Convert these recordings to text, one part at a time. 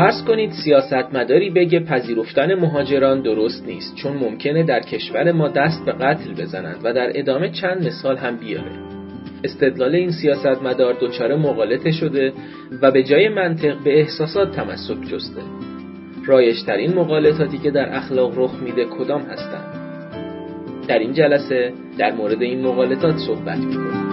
فرض کنید سیاستمداری بگه پذیرفتن مهاجران درست نیست چون ممکنه در کشور ما دست به قتل بزنند و در ادامه چند مثال هم بیاره. استدلال این سیاستمدار دچار مقالطه شده و به جای منطق به احساسات تمسک جسته. رایشترین مقالطاتی که در اخلاق رخ میده کدام هستند؟ در این جلسه در مورد این مقالطات صحبت می‌کنیم.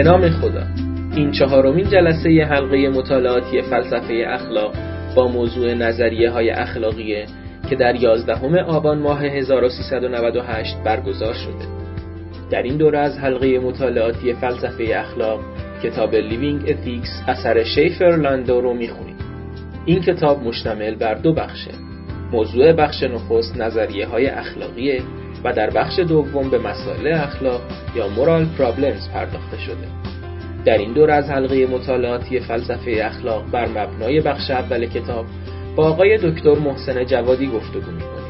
به نام خدا. این چهارمین جلسه حلقه مطالعاتی فلسفه اخلاق با موضوع نظریه های اخلاقیه که در 11 آبان ماه 1398 برگزار شده. در این دوره از حلقه مطالعاتی فلسفه اخلاق کتاب Living Ethics اثر شیفر لاندو رو می‌خونیم. این کتاب مشتمل بر دو بخشه. موضوع بخش نخست نظریه های اخلاقیه و در بخش دوم به مسائل اخلاق یا moral problems پرداخته شده. در این دور از حلقه مطالعاتی فلسفه اخلاق بر مبنای بخش اول کتاب با آقای دکتر محسن جوادی گفتگو می‌کنیم.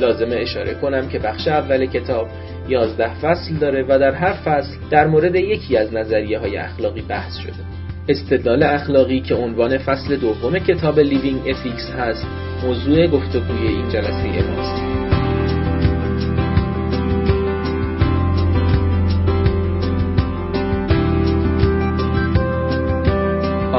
لازم اشاره کنم که بخش اول کتاب 11 فصل داره و در هر فصل در مورد یکی از نظریه های اخلاقی بحث شده. استدلال اخلاقی که عنوان فصل دوم کتاب Living Ethics هست موضوع گفتگوی این جلسه ماست.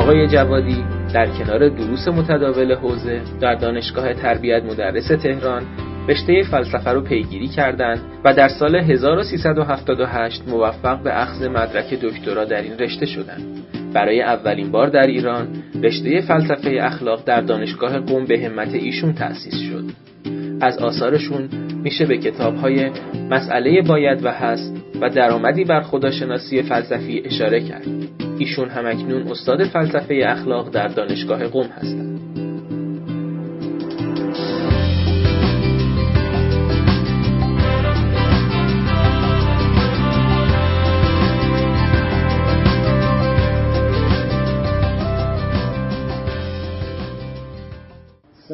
آقای جوادی در کنار دروس متداول حوزه در دانشگاه تربیت مدرس تهران رشته فلسفه رو پیگیری کردند و در سال 1378 موفق به اخذ مدرک دکترا در این رشته شدند. برای اولین بار در ایران رشته فلسفه اخلاق در دانشگاه قم به همت ایشون تأسیس شد. از آثارشون میشه به کتابهای مسئله باید و هست و درآمدی بر خداشناسی فلسفی اشاره کرد. ایشون همکنون استاد فلسفه اخلاق در دانشگاه قم هستند.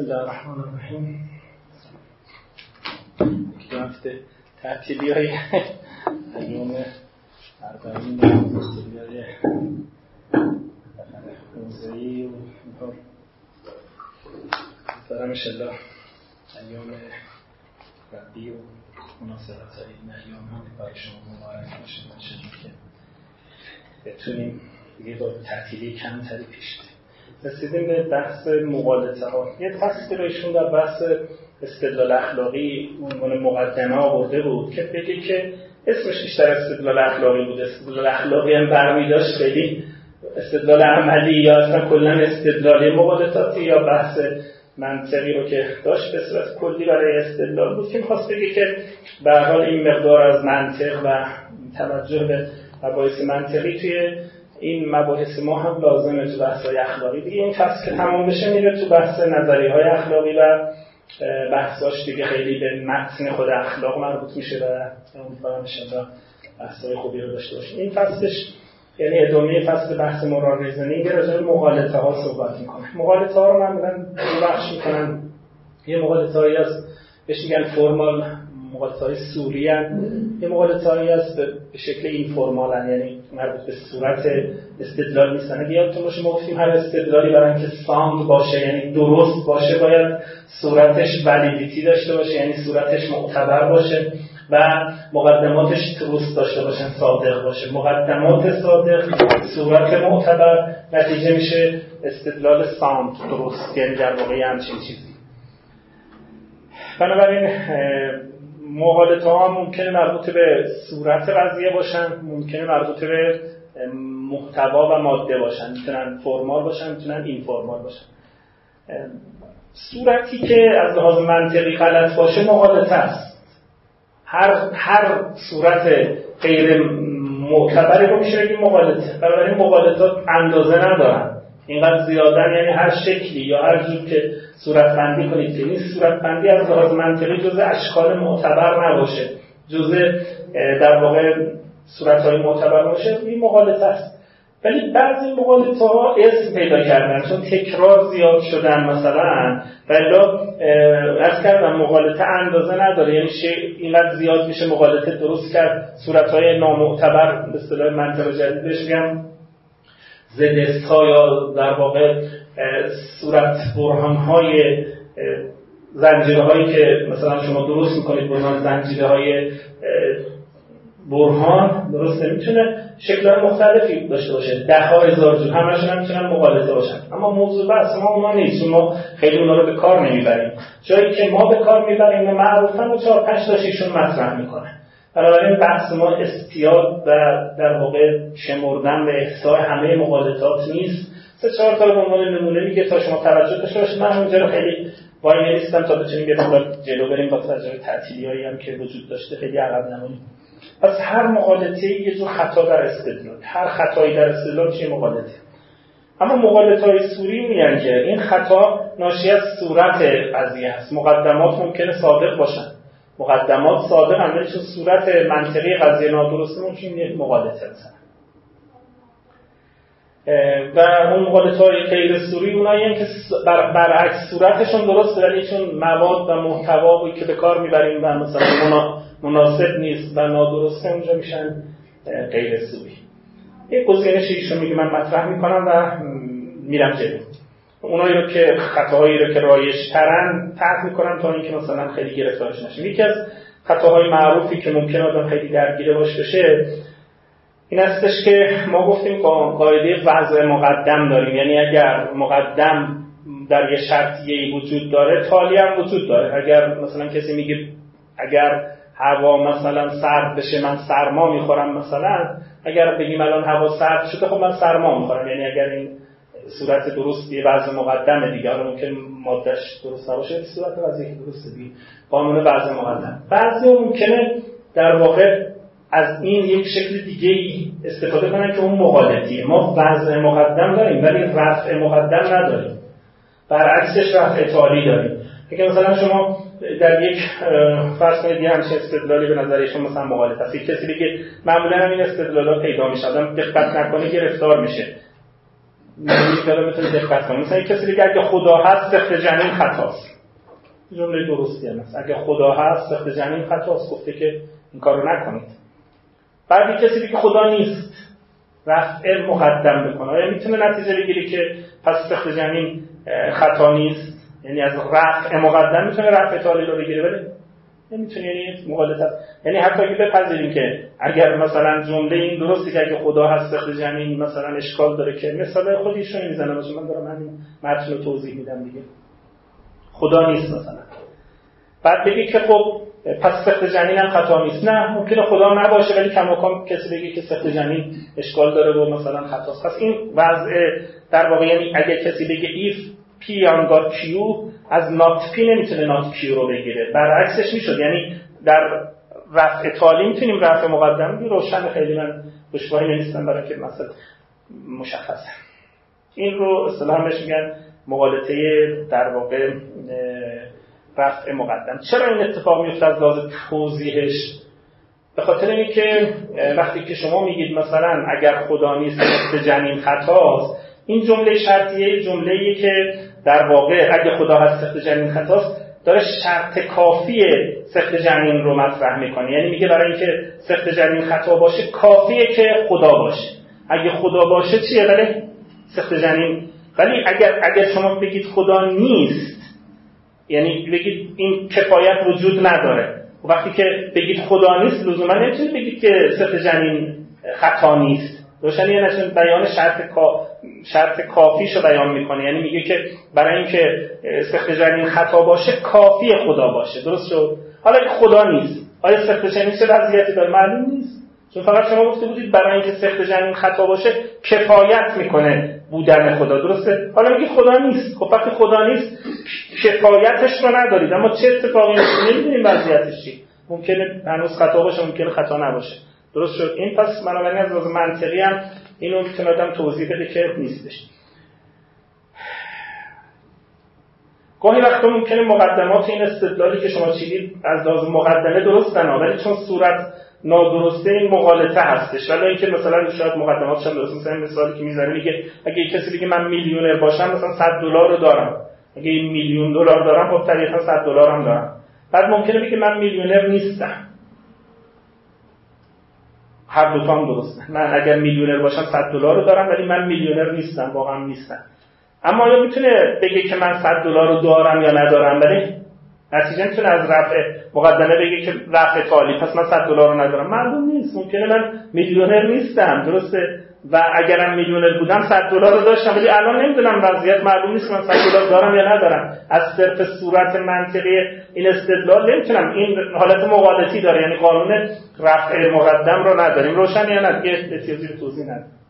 بسم الرحمن الرحیم هفته تعطیلی های ایام اربعین های موزهی و اینطور دارم انشالله ایام ربی و مناسبت های این ایام هم برای شما مبارک باشه. که بتونیم دیگه با تعطیلی کمتری پیش رسیدیم به بحث مقالطه ها یه فصلی رو ایشون در بحث استدلال اخلاقی عنوان مقدمه آورده بود که بگه که اسمش بیشتر استدلال اخلاقی بود. استدلال اخلاقی هم برمی داشت خیلی. استدلال عملی یا اصلا کلا استدلالی مقالطاتی یا بحث منطقی رو که داشت به صورت کلی برای استدلال بود. که می‌خواست بگه که به حال این مقدار از منطق و توجه به مباحث منطقی توی این مباحث ما هم لازمه تو بحث های اخلاقی. دیگه این فصل که تمام بشه میره تو بحث نظری های اخلاقی و بحثاش دیگه خیلی به متن خود اخلاق مربوط میشه و امیدوارم انشاءالله بحثای خوبی رو داشته باشیم. این فصلش یعنی ادامه فصل بحث moral reasoning راجع به ها صحبت می‌کنه. مغالطه ها رو من دارم بخش می‌کنم. یه مغالطه هایی از بهش میگن formal مقالطه های سوری یه مقالطه هایی هست به شکل این فرمال یعنی مربوط به صورت استدلال نیستن اگه یادتون باشه ما گفتیم هر استدلالی برای اینکه ساند باشه یعنی درست باشه باید صورتش ولیدیتی داشته باشه یعنی صورتش معتبر باشه و مقدماتش درست داشته باشن صادق باشه. مقدمات صادق صورت معتبر نتیجه میشه استدلال ساند درست یعنی در واقع همچین چیزی. بنابراین مقالطه ها ممکنه مربوط به صورت قضیه باشن ممکنه مربوط به محتوا و ماده باشن. می‌تونن فرمال باشن می‌تونن این فرمال باشن صورتی که از لحاظ منطقی غلط باشه مقالطه است. هر هر صورت غیر معتبری رو میشه بگیم مقالطه بنابراین مقالطات اندازه ندارن. اینقدر زیادن یعنی هر شکلی یا هر جور که صورت بندی کنید. که این صورت بندی از لحاظ منطقی جز اشکال معتبر نباشه. جز در واقع صورت های معتبر باشه این مقالطه است. ولی بعضی مقالطه ها اسم پیدا کردن چون تکرار زیاد شدن مثلا بلا از کردم مقالطه اندازه نداره. یعنی اینقدر زیاد میشه مقالطه درست کرد. صورت های نامعتبر به اصطلاح منطق جدیدش میگم زدست ها یا در واقع صورت برهان های زنجیره هایی که مثلا شما درست می‌کنید برهان زنجیره های برهان درست نمی‌تونه شکل مختلفی داشته باشه. ده ها هزار جور همشون هم می‌تونن مقالطه باشن. اما موضوع بحث ما اونا نیست. ما خیلی اونا رو به کار نمی‌بریم. جایی که ما به کار می‌بریم و معروفن و چهار پنج تاشیشون مطرح می‌کنه بنابراین بحث ما استیاد و در واقع شمردن و احصای همه مقالطات نیست. سه چهار تا به عنوان نمونه میگه تا شما توجه داشته باشید. من اونجا رو خیلی وای نمیستم تا بتونیم یه جلو بریم با توجه تعطیلی هایی هم که وجود داشته. خیلی عقب نمونیم. پس هر مقالطه یه جور خطا در استدلال هر خطایی در استدلال چیه مقالطه؟ اما مقالطه های سوری میگن که این خطا ناشی از صورت قضیه است. مقدمات ممکنه صادق باشن. مقدمات صادق هم صورت منطقی قضیه نادرسته ممکن یک مقالطه مثلا و اون مقالطه های غیر سوری اونایی که بر برعکس صورتشون درسته ولی چون مواد و محتوا که به کار می‌بریم و مثلا مناسب نیست و نادرسته اونجا میشن غیر سوری. یک گزینش ایشون میگه من مطرح می‌کنم و میرم جلو. اونایی رو که خطاهایی رو که رایش ترن تحت می‌کنم تا اینکه مثلا خیلی گرفتارش نشه. یکی از خطاهای معروفی که ممکن آدم خیلی درگیره باش بشه این هستش که ما گفتیم قاعده وضع مقدم داریم. یعنی اگر مقدم در یه شرطیه وجود داره تالی هم وجود داره. اگر مثلا کسی میگه اگر هوا مثلا سرد بشه من سرما می‌خورم مثلا اگر بگیم الان هوا سرد شده خب من سرما می‌خورم. یعنی اگر این صورت درست یه وضع مقدمه دیگه حالا ممکن مادهش درست نباشه صورت وضعی درست دیگه قانون وضع مقدم. بعضی ممکنه در واقع از این یک شکل دیگه ای استفاده کنن که اون مقالطیه. ما وضع مقدم داریم ولی رفع مقدم نداریم. برعکسش رفع تالی داریم. اگه مثلا شما در یک فرض کنید یه همچین استدلالی به نظر شما مثلا مخالف است کسی بگه معمولا هم این استدلالا پیدا میشه. آدم دقت نکنه گرفتار میشه. نمیشه می‌تونه دقت کنه. مثلا کسی بگه اگه خدا هست سخت جنین خطاست. جمله درستی هم هست. اگه خدا هست سخت جنین خطاست. گفته که این کارو نکنید. بعد کسی بگه خدا نیست. رفع مقدم بکنه. آیا می‌تونه نتیجه بگیری که پس سخت جنین خطا نیست؟ یعنی از رفع مقدم می‌تونه رفع تالی رو بگیره ولی نمی‌تونه یعنی مقالطه. یعنی حتی اگه بپذیریم که اگر مثلا جمله این درستی که خدا هست سخت جنین مثلا اشکال داره که مثال خودیشون می‌زنه مثلا من دارم همین متن رو توضیح میدم دیگه. خدا نیست مثلا. بعد بگی که خب پس سقط جنین هم خطا نیست. نه ممکنه خدا نباشه ولی کماکان کسی بگه که سقط جنین اشکال داره و مثلا خطاست. پس این وضع در واقع یعنی اگه کسی بگه if P آنگاه Q از not P نمی‌تونه not Q رو بگیره. برعکسش می‌شد. یعنی در رفع تالی می‌تونیم رفع مقدم روشن خیلی من دشواری نیستم برای که مثلا مشخصه این رو اصطلاحا بهش میگن مقالطه در واقع رفع مقدم. چرا این اتفاق میفته از لحاظ توضیحش؟ به خاطر اینکه وقتی که شما میگید مثلا اگر خدا نیست جنین خطاست این جمله شرطیه جمله که در واقع اگه خدا هست سخت جنین خطاست داره شرط کافی سخت جنین رو مطرح می‌کنه. یعنی میگه برای اینکه سخت جنین خطا باشه کافیه که خدا باشه. اگه خدا باشه چیه؟ ولی سخت جنین. ولی اگر اگر شما بگید خدا نیست یعنی بگید این کفایت وجود نداره. وقتی که بگید خدا نیست لزوما نمی‌تونید بگید که سخت جنین خطا نیست. روشن یه نشون بیان شرط کا... شرط کافیش رو بیان می‌کنه. یعنی میگه که برای اینکه سخت جنین خطا باشه کافی خدا باشه. درست شد؟ حالا که خدا نیست آیا سخت جنین چه وضعیتی داره؟ معلوم نیست. چون فقط شما گفته بودید برای اینکه سخت جنین خطا باشه کفایت می‌کنه بودن خدا. درسته؟ حالا میگه خدا نیست. خب وقتی خدا نیست کفایتش رو ندارید. اما چه اتفاقی میفته نمی‌دونیم وضعیتش چی. ممکنه هنوز خطا باشه ممکنه خطا نباشه. درست شد. این پس بنابراین از لحاظ منطقی هم اینو می‌تونه آدم توضیح بده که نیستش. گاهی وقتا ممکنه مقدمات این استدلالی که شما چیدید از لحاظ مقدمه درستن ولی چون صورت نادرسته این مغالطه هستش. ولی اینکه مثلا شاید مقدماتش هم درست مثلا مثالی که می‌زنه میگه اگه کسی بگه من میلیونر باشم مثلا 100 دلار رو دارم. اگه این میلیون دلار دارم خب طبیعتا 100 دلار هم دارم. بعد ممکنه بگه من میلیونر نیستم. هر دو هم درسته من اگر میلیونر باشم 100 دلار رو دارم ولی من میلیونر نیستم واقعا نیستم. اما آیا می‌تونه بگه که من 100 دلار رو دارم یا ندارم ولی نتیجه می‌تونه از رفع مقدمه بگه که رفع تالی پس من 100 دلار رو ندارم. معلوم نیست. ممکنه من میلیونر نیستم. درسته؟ و اگرم میلیونر بودم 100 دلار رو داشتم. ولی الان نمی‌دونم وضعیت. معلوم نیست من 100 دلار دارم یا ندارم. از صرف صورت منطقی این استدلال نمی‌تونم. این حالت مقالطی داره. یعنی قانون رفع مقدم رو نداریم. روشن یا نه؟ یه توضیح نداریم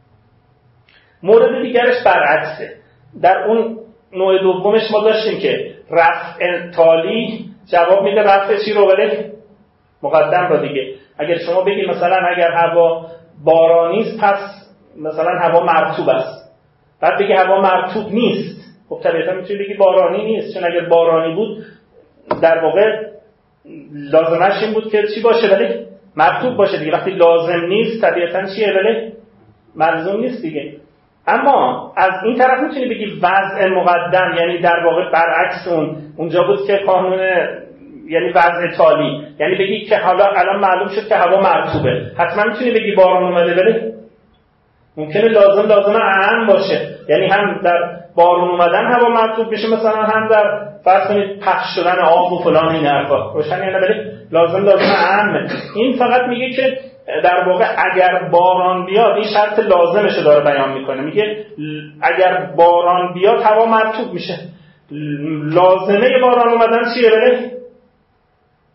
مورد دیگرش برعکسه. در اون نوع دومش ما داشتیم که رفع تالی جواب میده رفع چی رو بده مقدم رو دیگه. اگر شما بگید مثلا اگر هوا بارانی است پس مثلا هوا مرتوب است. بعد بگی هوا مرتوب نیست. خب طبیعتا می‌تونی بگی بارانی نیست. چون اگر بارانی بود در واقع لازمش این بود که چی باشه ولی مرتوب باشه دیگه. وقتی لازم نیست طبیعتا چیه ولی ملزوم نیست دیگه. اما از این طرف می‌تونی بگی وضع مقدم یعنی در واقع برعکس اون. اونجا بود که قانون یعنی وضع تالی. یعنی بگی که حالا الان معلوم شد که هوا مرتوبه حتما می‌تونی بگی باران اومده بره؟ ممکنه لازم لازم اهم باشه. یعنی هم در بارون اومدن هوا مرتوب بشه مثلا هم در فرض کنید پخش شدن آب و فلان این حرفا. روشن یعنی لازم لازم اهمه. این فقط میگه که در واقع اگر باران بیاد این شرط لازمش داره بیان می‌کنه. میگه اگر باران بیاد هوا مرتوب میشه. لازمه باران اومدن چیه؟ بله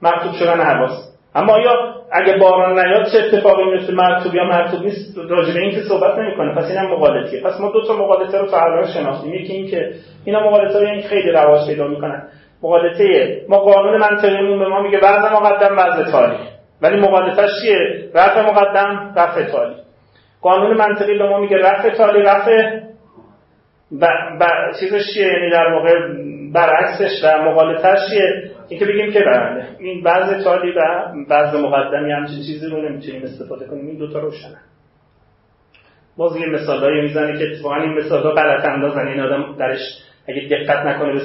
مرتوب شدن هواست. اما یا اگه باران نیاد چه اتفاقی میفته مرتوب یا مرتوب نیست؟ راجع به این که صحبت نمی‌کنه. پس اینم مقالطیه. پس ما دو تا مقالطه رو تا شناختیم یکی این که اینا مقالطه این خیلی رواج پیدا می‌کنن. مقالطه ما قانون منطقیمون به ما میگه وضع مقدم وضع تاریخ. ولی مقالطش چیه؟ رفع مقدم رفع تالی. قانون منطقی به ما میگه رفع تالی رفع ب... ب... چیزش چیه؟ یعنی در واقع برعکسش و مقالطش چیه؟ اینکه بگیم که بله این بعض تالی و بعض مقدمی همچین چیزی رو نمی‌تونیم استفاده کنیم. این دوتا روشنه. باز یه مثال هایی می‌زنه که اتفاقا این مثال ها غلط اندازن. این آدم درش اگه دقت نکنه به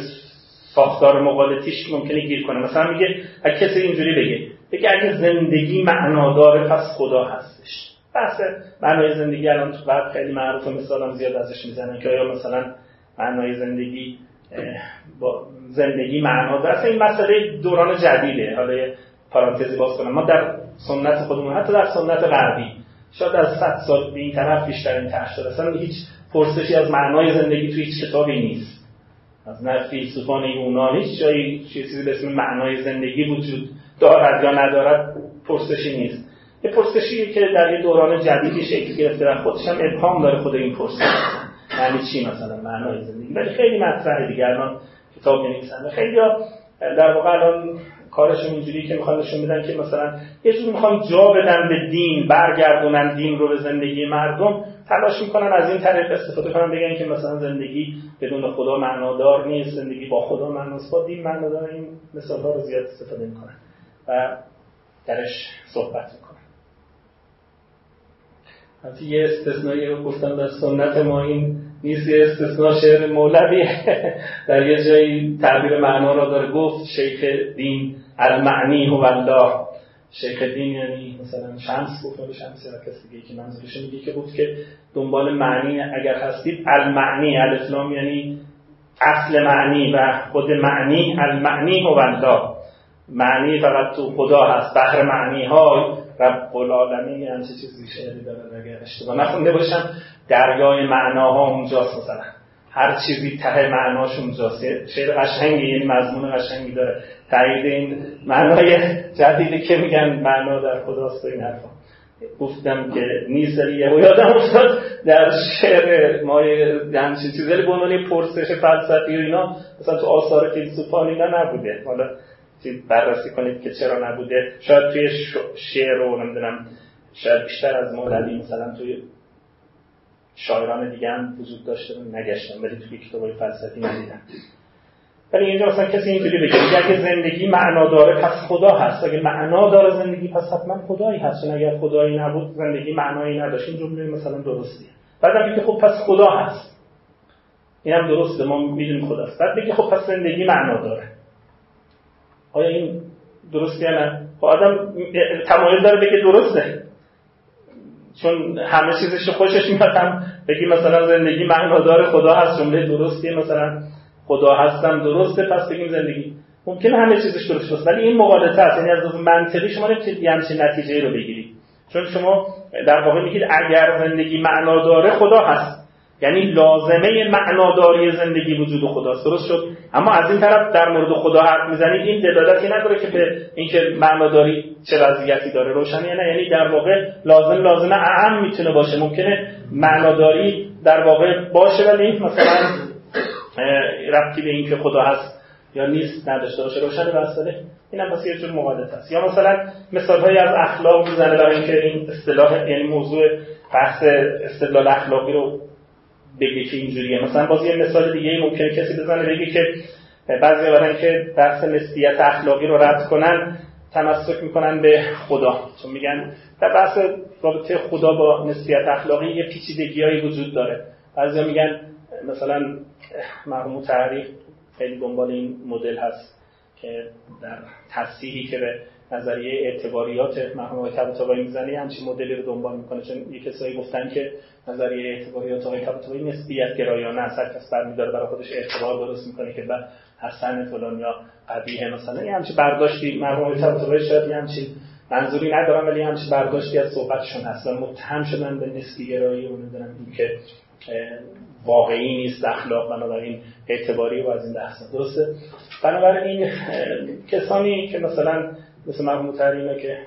ساختار مقالطیش ممکنه گیر کنه. مثلا میگه اگه کسی اینجوری بگه بگه اگه زندگی معناداره پس خدا هستش. بحث معنای زندگی الان تو بعد خیلی معروف مثالم زیاد ازش می‌زنن که آیا مثلا معنای زندگی با زندگی معنا اصلا این مسئله دوران جدیده. حالا یه پارانتزی باز کنم. ما در سنت خودمون حتی در سنت غربی شاید از 100 سال به این طرف بیشتر این شده. اصلا هیچ پرسشی از معنای زندگی توی هیچ کتابی نیست. از نه فیلسوفان یونان هیچ جایی چیزی به اسم معنای زندگی وجود دارد یا ندارد پرسشی نیست. یه پرسشی که در یه دوران جدیدی شکل گرفته و خودش هم ابهام داره خود این پرسش. یعنی چی مثلا؟ معنای زندگی. ولی خیلی مطرحه دیگه الان کتاب نویسن خیلی در واقع الان کارشون اینجوری که می‌خوان نشون بدن که مثلا یه جوری می‌خوان جا بدن به دین برگردونن دین رو به زندگی مردم تلاش می‌کنن از این طریق استفاده کنن بگن که مثلا زندگی بدون خدا معنادار نیست زندگی با خدا معناست با دین معنادار این مثال ها رو زیاد استفاده می‌کنن. درش صحبت می‌کنن حتی یه استثنایی رو گفتم در سنت ما این نیست یه استثناء شعر مولوی در یه جایی تعبیر معنا را داره. گفت شیخ دین المعنی هو الله. شیخ دین یعنی مثلا شمس گفت به شمس یا کسی دیگه که منظورش میگه که گفت که دنبال معنی اگر هستید المعنی الاسلام یعنی اصل معنی و خود معنی المعنی هو الله. معنی فقط تو خدا هست بحر معنی ها رب العالمین همچه چیزی شعری داره اگر اشتباه نخونده باشم دریای معناها اونجاست مثلا. هر چیزی ته معناش اونجاست. شعر قشنگی یعنی مضمون قشنگی داره. تایید این معنای جدیدی که میگن معنا در خداست این حرفا. گفتم که نیزلی یه یادم افتاد در شعر ما همچین چیزی. به عنوان پرسش فلسفی و اینا مثلا تو آثار فیلسوفان اینا نبوده. حالا بررسی کنید که چرا نبوده. شاید توی شعر رو نمی‌دونم شاید بیشتر از مولوی مثلا توی شاعران دیگه هم وجود داشته نگشتم ولی توی کتاب فلسفی ندیدم ولی اینجا مثلا کسی اینجوری بگه اگه زندگی معنا داره پس خدا هست. اگه معنا داره زندگی پس حتما خدایی هست. چون اگر خدایی نبود زندگی معنایی نداشت. این جمله مثلا درستیه بعد میگه خب پس خدا هست. این هم درسته. ما می‌دونیم خداست بعد بگه خب پس زندگی معنا داره. آیا این درسته یا نه؟ خب آدم تمایل داره بگه درسته. چون همه چیزش خوشش میاد هم بگی مثلا زندگی معنا داره خدا هست جمله درستیه مثلا خدا هستم درسته پس بگیم زندگی. ممکنه همه چیزش درست باشه ولی این مقالطه است. یعنی از منطقی شما نمی‌تونید همچین نتیجه رو بگیرید. چون شما در واقع میگید اگر زندگی معنا داره خدا هست یعنی لازمه معناداری زندگی وجود خداست. درست شد؟ اما از این طرف در مورد خدا حرف می‌زنید این دلالتی نداره که به اینکه معناداری چه وضعیتی داره روشنی نه. یعنی در واقع لازم لازمه اعم می‌تونه باشه. ممکنه معناداری در واقع باشه ولی مثلا ربطی به اینکه خدا هست یا نیست نداشته باشه روشن این اینم پس یه جور مقالطه است. یا مثلا مثال های از اخلاق می‌زنه برای اینکه این اصطلاح یعنی موضوع بحث استدلال اخلاقی رو بگه که اینجوریه. مثلا باز یه مثال دیگه ممکنه کسی بزنه بگه که بعضی برای که بحث نسبیت اخلاقی رو رد کنن تمسک می‌کنن به خدا. چون میگن در بحث رابطه خدا با نسبیت اخلاقی یه پیچیدگیایی وجود داره. بعضی میگن مثلا مرحوم تحریف خیلی دنبال این مدل هست که در تصحیحی که به نظریه اعتباریات مرحوم طباطبایی می‌زنه همچین مدلی رو دنبال می‌کنه. چون یه کسایی گفتن که نظریه اعتباریات آقای طباطبایی نسبیت گرایانه است هر کس برمیداره برای خودش اعتبار درست می‌کنه که بعد حسن فلان یا قبیه مثلا یه همچین برداشتی مرحوم طباطبایی شاید یه همچین منظوری ندارم ولی همچین برداشتی از صحبتشون هست و متهم شدن به نسبی گرایی و نمی‌دونم که واقعی نیست اخلاق بنابراین اعتباری و از این بحث درسته؟ بنابراین کسانی که مثلا مثل مرحوم تحریمه که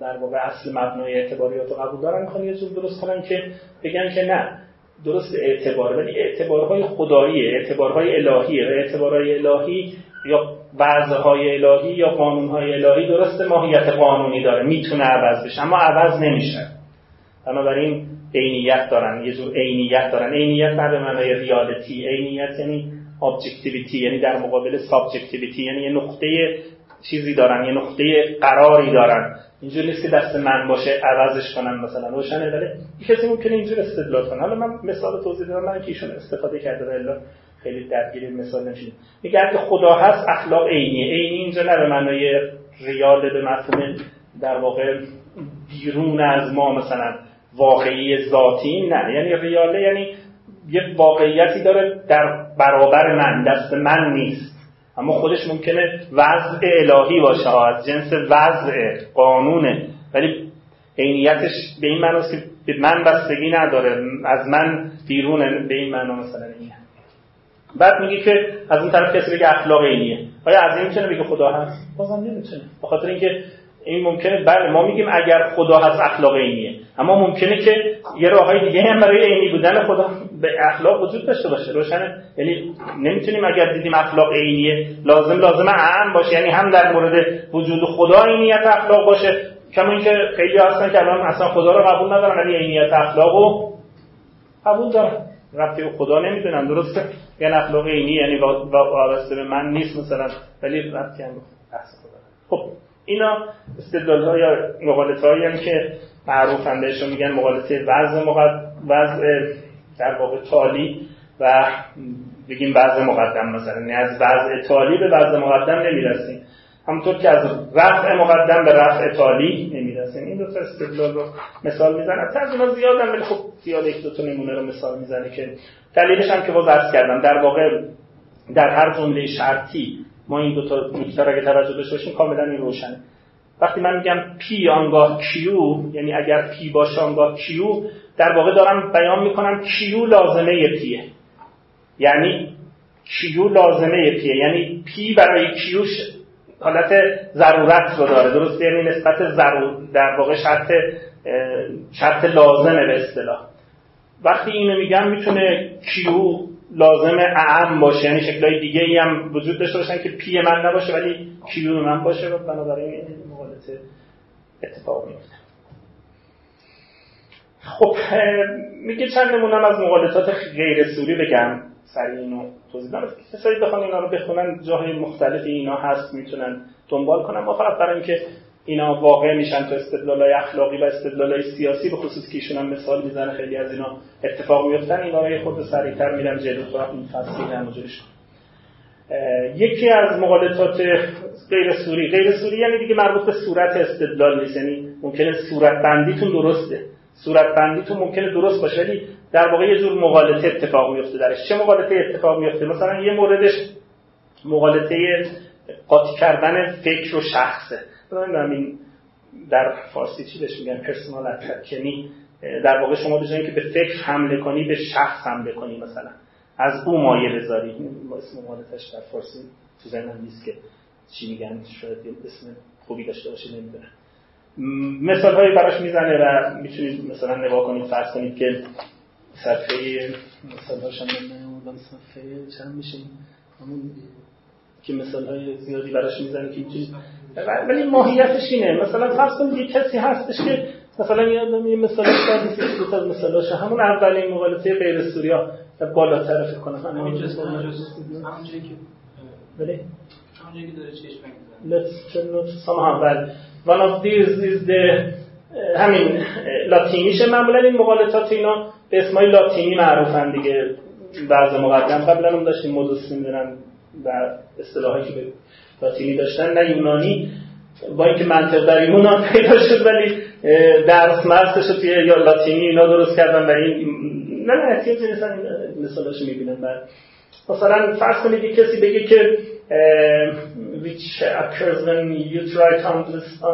در واقع اصل مبنای اعتباریات رو قبول دارن می‌خوان یه جور درست کنن که بگن که نه درست اعتبار. ولی اعتبارهای خداییه اعتبارهای الهیه و اعتبارهای الهی یا وضعهای الهی یا قانونهای الهی درست ماهیت قانونی داره می‌تونه عوض بشه اما عوض نمیشه. بنابراین عینیت دارن یه جور عینیت دارن. عینیت نه به معنای reality عینیت یعنی objectivity یعنی در مقابل subjectivity یعنی یه نقطه چیزی دارن یه نقطه قراری دارن. اینجور نیست که دست من باشه عوضش کنم مثلا. روشنه ولی کسی ممکنه اینجور استدلال کنه. حالا من مثال توضیح دادم من که ایشون استفاده کرده ولی خیلی درگیر مثال نشین میگه اگه خدا هست اخلاق عینیه. عینی اینجا نه به معنای ریال به مفهوم در واقع بیرون از ما مثلا واقعی ذاتی نه. یعنی ریاله یعنی یه واقعیتی داره در برابر من دست من نیست. اما خودش ممکنه وضع الهی باشه. از جنس وضع قانونه ولی عینیتش به این معناست که به من بستگی نداره. از من بیرونه به این معنا مثلا اینه. بعد میگه که از اون طرف کسی بگه اخلاق عینیه. آیا از این می‌تونه بگه خدا هست؟ بازم نمی‌تونه. به خاطر اینکه این ممکنه بله ما میگیم اگر خدا هست اخلاق عینیه. اما ممکنه که یه راههای دیگه هم برای عینی بودن خدا. به اخلاق وجود داشته باشه روشنه. یعنی نمی‌تونیم اگر دیدیم اخلاق عینیه لازم لازم اعم باشه. یعنی هم در مورد وجود خدا عینیت اخلاق باشه. کما اینکه خیلی هستن که الان اصلا خدا رو قبول ندارن ولی عینیت اخلاق رو قبول دارن. ربطی به خدا نمی‌دونن درسته؟ یعنی اخلاق عینی یعنی وابسته به من نیست مثلا ولی ربطی هم بحث خدا خب اینا استدلال ها یا مقالطه هایی که معروفن بهشون میگن مقالطه وضع مقد... وضع در واقع تالی و بگیم وضع مقدم مثلا یعنی از وضع تالی به وضع مقدم نمی‌رسیم. همونطور که از رفع مقدم به رفع تالی نمی‌رسیم. این دو تا استدلال رو مثال می‌زنم. ترجمه زیادم ولی خب زیاد یک دو تا نمونه رو مثال می‌زنه که دلیلش هم که باز عرض کردم در واقع در هر جمله شرطی ما این دو تا نکته رو اگه توجه داشته باشیم کاملا این روشنه. وقتی من میگم P آنگاه Q یعنی اگر P باشه آنگاه Q در واقع دارم بیان می‌کنم Q لازمه P ه یعنی Q لازمه P ه یعنی P برای Q حالت ضرورت رو داره. درست یعنی نسبت ضرور در واقع شرط شرط لازمه به اصطلاح. وقتی اینو میگم می‌تونه Q لازم اعم باشه. یعنی شکلهای دیگه ای هم وجود داشته باشن که P من نباشه ولی Q من باشه. و بنابراین این مغالطه اتفاق میفته خب میگه چند نمونم از مقالطات غیر سوری بگم. سریع اینو توضیح بدم. کسایی بخوان اینا رو بخونن جاهای مختلفی اینا هست می‌تونن دنبال کنن. ما فقط برای اینکه اینا واقع میشن تو استدلالای اخلاقی و استدلالای سیاسی به خصوص که ایشون هم مثال می‌زنه خیلی از اینا اتفاق میفتن اینا رو خود سریعتر میرم جلو فصلی نموجرش یکی از مقالطات غیر سوری غیر سوری یعنی دیگه مربوط به صورت استدلال نیست. یعنی ممکنه صورت بندیتون درسته. صورت بندیتون ممکنه درست باشه ولی در واقع یه جور مقالطه اتفاق میفته درش. چه مقالطه اتفاق میفته مثلا یه موردش مقالطه قاطی کردن فکر و شخصه. این در فارسی چی بهش میگن؟ پرسونال اتک یعنی در واقع شما به که به فکر حمله کنی به شخص حمله کنی مثلا. از او مایه بذاری. اسم مقالطش در فارسی تو ذهنم نیست که چی میگن. شاید اسم خوبی داشته باشه نمی‌دونم. مثال هایی براش می‌زنه و می‌تونید مثلا نگاه کنید فرض کنید که صفحه مثال هاشم صفحه چند میشه؟ همون که مثال های زیادی براش می‌زنه که می‌تونید ولی ماهیتش اینه. مثلا فرض کنید یه کسی هستش که مثلا یادم یه مثال سادی دو تا مثالاش همون اولین مقالطه غیر سوریا بالاتر فکر کنم. همونجا همونجایی که بله. همونجایی که داره چشم Let's turn to somehow well one of these is the همین لاتینیشه معمولا این مقالطات اینا به اسمای لاتینی معروفن دیگه. بعض مقدم قبلا هم داشتیم مدوس می‌دونن و اصطلاحی که به لاتینی داشتن نه یونانی. با اینکه منطق در یونان پیدا شد ولی درس مرسش توی یا لاتینی اینا درست کردن و این نه نه مثالاشو می‌بینن. و مثلا فرض کنید کسی بگه که which occurs when you try to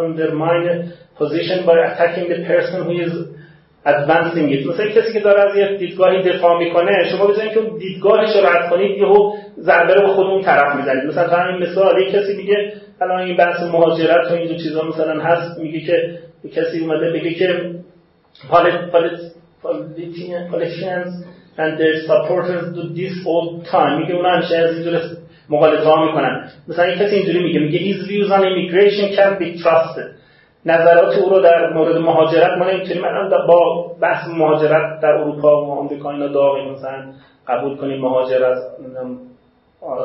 undermine position by attacking the person who is advancing it. مثلا کسی که داره از یه دیدگاهی دفاع می‌کنه شما بزنید که دیدگاهش رو رد کنید یهو ضربه رو به خود اون طرف می‌زنید. مثلا همین مثال یک کسی میگه الان این بحث مهاجرت و اینجور چیزا مثلا هست میگه که کسی اومده بگه که politicians and their supporters do this all time. میگه اونا همیشه از اینجور مقالطه ها می‌کنن. مثلا یک کسی اینجوری میگه میگه his views on immigration can be trusted. نظرات او رو در مورد مهاجرت ما نمی‌تونیم الان با بحث مهاجرت در اروپا و آمریکا اینا داغی مثلا قبول کنیم مهاجر از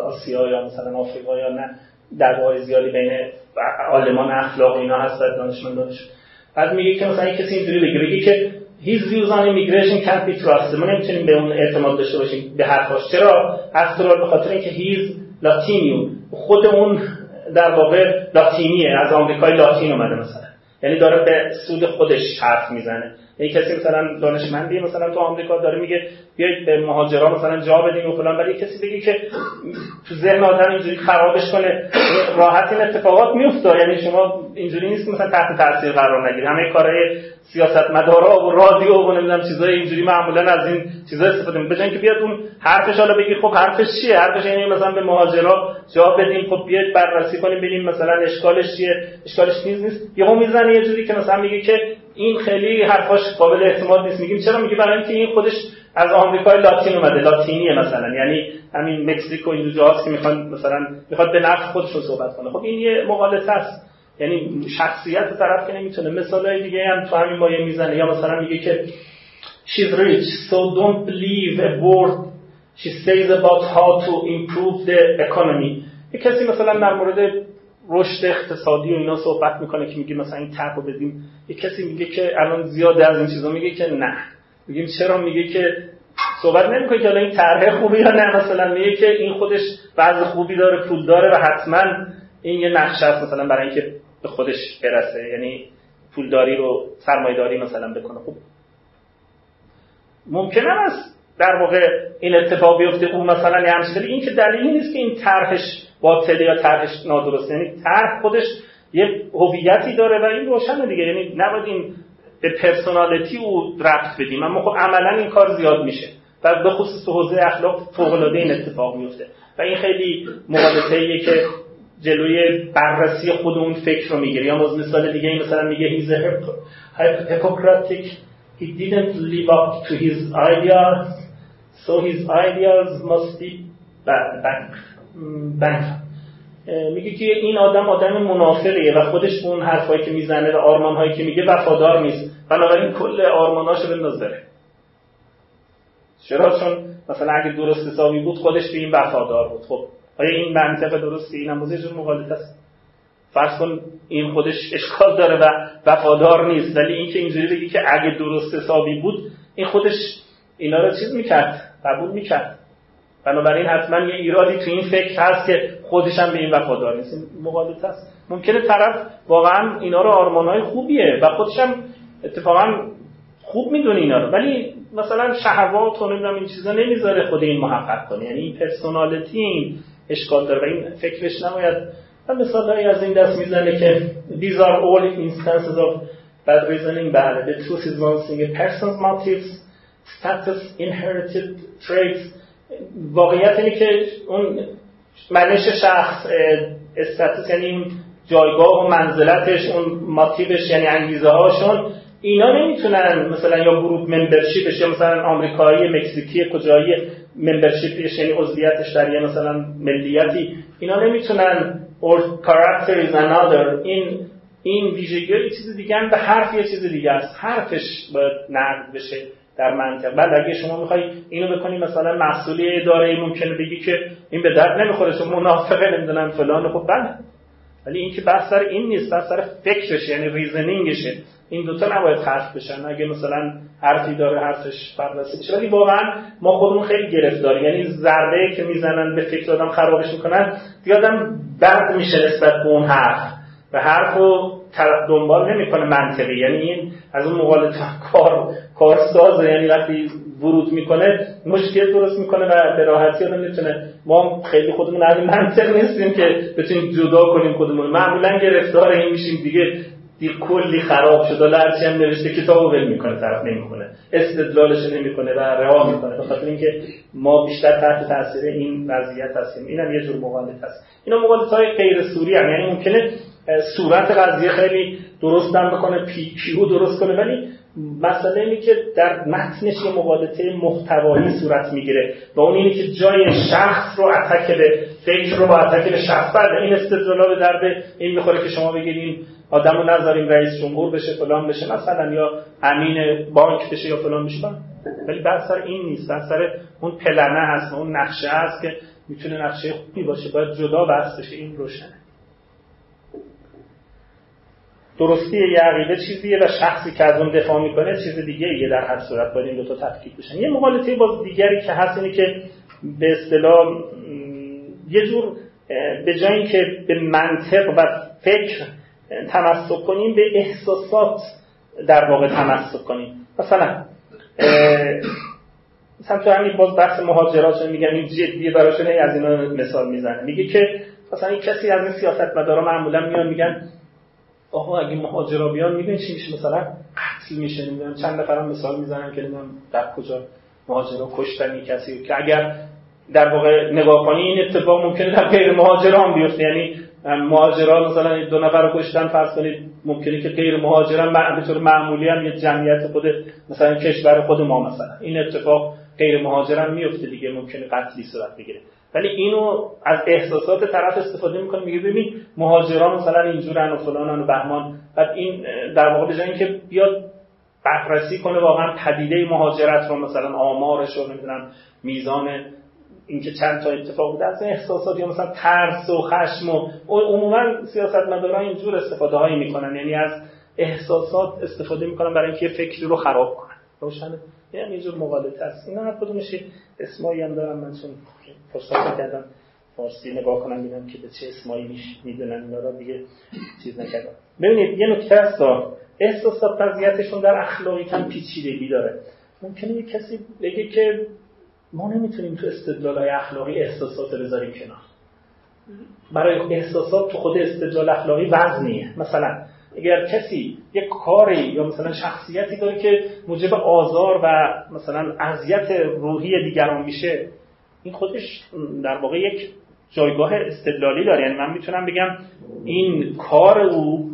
آسیا یا مثلا آفریقا یا نه دعواهای زیادی بین عالمان اخلاق اینا هست در دانشمندانش بعد میگه که مثلا کسی اینجوری بگه بگه که his views on immigration can't be trusted. ما نمی‌تونیم به اون اعتماد داشته باشیم به حرفاش. چرا؟ اصلا به خاطر اینکه he's لاتینیو. خود اون در واقع لاتینیه. از آمریکای لاتین اومده مثلا. یعنی داره به سود خودش حرف می‌زنه. یعنی کسی مثلا دانشمندی مثلا تو آمریکا داره میگه بیایید به مهاجرا مثلا جا بدیم و فلان ولی کسی بگه که تو ذهن آدم اینجوری خرابش کنه راحت این اتفاقات میفته یعنی شما اینجوری نیست مثلا تحت تاثیر قرار نگیری. همه کارهای سیاستمدارا و رادیو و نمی‌دونم چیزای اینجوری معمولا از این چیزا استفاده می‌کنن. که بیاد اون حرفش حالا بگی خب حرفش چیه؟ حرفش یعنی مثلا به مهاجرا جواب بدیم. خب بیاید بررسی کنیم ببینیم مثلا اشکالش چیه. اشکالش نیست نیست. یهو می‌زنه یه جوری که مثلا میگه که این خیلی حرفاش قابل اعتماد نیست. میگیم چرا؟ میگه برای اینکه این خودش از آمریکای لاتین اومده. لاتینیه مثلا. یعنی همین مکزیک و این که می‌خوان مثلا می‌خواد به نفع رو صحبت کنه. خب این یه مقالطه است. یعنی شخصیت طرف که نمی‌تونه. مثال دیگه هم تو همین مایه می‌زنه. یا مثلا میگه که she's rich so don't believe a word she says about how to improve the economy. یه کسی مثلا در مورد رشد اقتصادی و اینا صحبت می‌کنه که میگه مثلا این طرحو بدیم. یه کسی میگه که الان زیاده از این چیزا میگه که نه. میگیم چرا؟ میگه که صحبت نمی‌کنه که الان این طرح خوبی یا نه. مثلا میگه که این خودش بعض خوبی داره پول داره و حتما این یه نقشه است مثلا برای اینکه به خودش برسه. یعنی پولداری رو سرمایه‌داری مثلا بکنه. خوب ممکن است در واقع این اتفاق بیفته اون مثلا یه همچین این که دلیلی نیست که این طرحش باطله یا طرحش نادرسته. یعنی طرح خودش یه هویتی داره و این روشنه دیگه. یعنی نباید این به پرسونالیتی او ربط بدیم. اما خب عملا این کار زیاد میشه. و به خصوص حوزه اخلاق فوق العاده این اتفاق میفته. و این خیلی مقالطه که جلوی بررسی خود اون فکر رو می‌گیره. یا مثال دیگه مثلا میگه a hypocritic he didn't live up to his ideas. So his ideas must be bank bank میگه که این آدم آدم منافقیه و خودش اون حرفایی که می‌زنه و آرمانهایی که میگه وفادار نیست. بنابراین کل آرماناشو بنداز بره. چرا؟ چون مثلا اگه درست حسابی بود خودش به این وفادار بود. خب آیا این منطق درستی؟ این هم جور مغالطه است. فرض کن این خودش اشکال داره و وفادار نیست. ولی اینکه اینجوری بگی که اگه درست حسابی بود این خودش اینا رو چیز می‌کرد. قبول می‌کرد. بنابراین حتما یه ایرادی تو این فکر هست که خودش هم به این وفادار نیست مغالطه است. ممکنه طرف واقعا اینا رو آرمانهای خوبیه و خودش هم اتفاقا خوب می‌دونه اینا رو. ولی مثلا شهوات و نمی‌دونم این چیزا نمی‌ذاره خود این محقق کنه. یعنی این پرسونالیتی این اشکال داره و این فکرش نباید و مثال از این دست می‌زنه که these are all instances of bad reasoning. بله the truth is one a person's motives status inherited traits. واقعیت اینه که اون منش شخص استاتوس یعنی اون جایگاه و منزلتش اون ماتیوش یعنی انگیزه هاشون اینا نمی‌تونن مثلا یا گروپ ممبرشیپش یا مثلا آمریکایی مکزیکی کجایی ممبرشیپش یعنی عضویتش در یه مثلا ملیتی اینا نمی‌تونن or character is another. این این ویژگی چیز دیگه به حرف یه چیز دیگه است. حرفش باید نقد بشه. در منطق بعد اگه شما می‌خوای اینو بکنی مثلا مسئولی اداره ممکنه بگی که این به درد نمی‌خوره چون منافقه نمی‌دونم فلان. خب بله. ولی اینکه بحث سر این نیست بحث سر فکرشه یعنی ریزنینگشه. این دوتا نباید خرف بشن. اگه مثلا حرفی داره حرفش بررسی بشه ولی واقعا ما خودمون خیلی گرفتاریم. یعنی ضربه که می‌زنن به فکر آدم خرابش می‌کنن دیگه آدم بد میشه نسبت به اون حرف. و حرف رو دنبال نمی‌کنه منطقی. یعنی این از اون مقالط کار کارسازه یعنی وقتی ورود می‌کنه مشکل درست می‌کنه و به راحتی آدم می‌تونه ما خیلی خودمون اهل منطق نیستیم که بتونیم جدا کنیم خودمون. معمولا گرفتار این میشیم دیگه دیر کلی خراب شده هرچی هم نوشته کتابو ول می‌کنه طرف نمی‌کنه استدلالش نمی‌کنه و رها می‌کنه. به خاطر اینکه ما بیشتر تحت تاثیر این وضعیت هستیم. اینم یه جور مقالط هست. اینا مقالط های غیر سوری هم یعنی ممکنه صورت قضیه خیلی درست هم بکنه پی پیو درست کنه. ولی مسئله اینه که در متنش یه مقالطه محتوایی صورت می‌گیره و اون اینه که جای شخص رو اتک به فکر رو با اتک به شخص. این استدلالا به درد این می‌خوره که شما بگیریم آدم رو نذاریم رئیس جمهور بشه فلان بشه. مثلا یا امین بانک بشه یا فلان بشه. ولی بعد سر این نیست. بعد سر اون پلنه هست اون نقشه هست که می‌تونه نقشه خوبی باشه. باید جدا بحث بشه. این روشنه. درستی یه عقیده چیزیه و شخصی که از اون دفاع می‌کنه چیز دیگه ایه در هر صورت باید این دو تا تفکیک بشن. یه مقالطه باز دیگری که هست اینه که به اصطلاح یه جور به جای که به منطق و فکر تمسک کنیم به احساسات در واقع تمسک کنیم. مثلا مثلا تو همین باز بحث مهاجرات میگن این جدیه براشون از اینا مثال می‌زنه. میگه که مثلا این کسی از این سیاست مدارا معمولا میان میگن آقا اگه مهاجرا بیان میگن چی میشه؟ مثلا قتل میشه نمی‌دونم. چند نفرم مثال می‌زنن که نمی‌دونم در کجا مهاجرا کشتن کسی که اگر در واقع نگاه کنی این اتفاق ممکنه در غیر مهاجران بیفته. یعنی مهاجران مثلا دو نفر رو کشتن فرض کنید ممکنه که غیر مهاجران به طور معمولی هم یه جمعیت خود مثلا کشور خود ما مثلا. این اتفاق غیر مهاجران میفته دیگه ممکنه قتلی صورت بگیره. ولی اینو از احساسات طرف استفاده می‌کنه میگه ببین مهاجران مثلا اینجورن و فلانن و بهمان. بعد این در واقع به اینکه بیاد بررسی کنه واقعا پدیده مهاجرت رو مثلا آمارش رو نمی‌دونم میزان اینکه چند تا اتفاق بوده از احساسات یا مثلا ترس و خشم و عموما سیاستمداران اینجور استفاده هایی می‌کنن. یعنی از احساسات استفاده می‌کنن برای اینکه فکری رو خراب کنن. روشنه. یعنی یه جور مقالطه است اینا هر کدومش اسمایی هم دارم. من چون فرصت کردم فارسی نگاه کنم ببینم که به چه اسمایی می‌دونن. اینا رو دیگه چیز نکردم. ببینید یه نکته هست احساسات وضعیتشون در اخلاقی کم پیچیدگی داره. ممکنه یه کسی بگه که ما نمی‌تونیم تو استدلال های اخلاقی احساسات بذاریم کنار. برای احساسات تو خود استدلال اخلاقی وزنیه. مثلا اگر کسی یک کاری یا مثلا شخصیتی داره که موجب آزار و مثلا اذیت روحی دیگران میشه این خودش در واقع یک جایگاه استدلالی داره. یعنی من می‌تونم بگم این کار او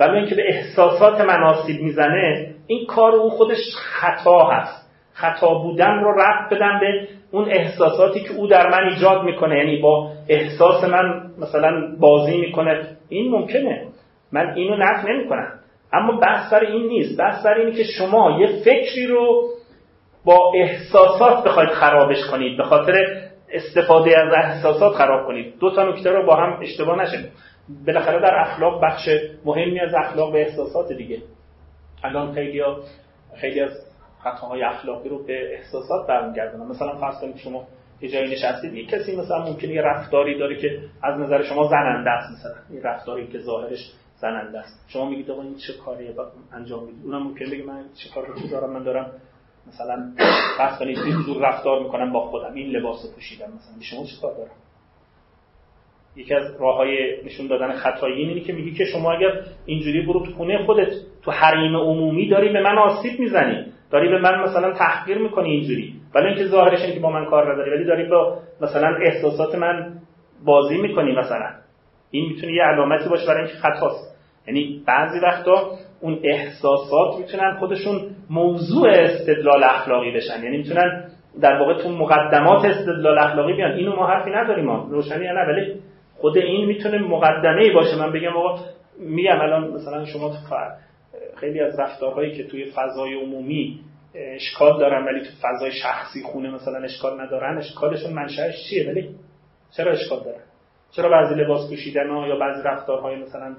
ولی اینکه به احساسات مناسب می‌زنه این کار او خودش خطا هست. خطا بودن رو رفت بدم به اون احساساتی که او در من ایجاد می‌کنه. یعنی با احساس من مثلا بازی می‌کنه. این ممکنه. من اینو نفی نمی‌کنم. اما بحث سر این نیست. بحث سر اینه که شما یه فکری رو با احساسات بخواید خرابش کنید. به خاطر استفاده از احساسات خراب کنید. دو تا نکته رو با هم اشتباه نشه بالاخره در اخلاق بخش مهمی از اخلاق به احساسات دیگه. الان خیلی خیلی از خطاهای اخلاقی رو به احساسات برمیگردونن. مثلا فرض کنید شما یه جایی نشستید. یه کسی مثلا ممکنه یه رفتاری داره که از نظر شما زننده است. مثلا این رفتاری که ظاهرش زننده است. شما میگید آقا این چه کاریه انجام می‌دید؟ اونم ممکنه بگه من چه کار رو دارم؟ من دارم مثلا فرض کنید این رفتار می‌کنم با خودم. این لباس پوشیدم مثلا. شما چه کار دارم؟ یکی از راه های نشون دادن خطایی اینه که میگی که شما اگر اینجوری برو تو خونه خودت تو حریم عمومی داری به من آسیب می‌زنی. داری به من مثلا تحقیر می‌کنی اینجوری. ولی اینکه ظاهرش اینه که با من کار نداری ولی داری با مثلا احساسات من بازی می‌کنی مثلا. این می‌تونه یه علامتی باشه برای اینکه خطاست. یعنی بعضی وقتا اون احساسات می‌تونن خودشون موضوع استدلال اخلاقی بشن. یعنی می‌تونن در واقع تو مقدمات استدلال اخلاقی بیان. اینو ما حرفی نداریم ما روشنی نه؟ ولی خود این می‌تونه مقدمه ای باشه. من بگم آقا میگم الان مثلا شما خیلی از رفتارهایی که توی فضای عمومی اشکال دارن ولی تو فضای شخصی خونه مثلا اشکال ندارن اشکالشون منشأش چیه؟ ولی چرا اشکال دارن؟ چرا بعضی لباس پوشیدن یا بعضی رفتارهای مثلا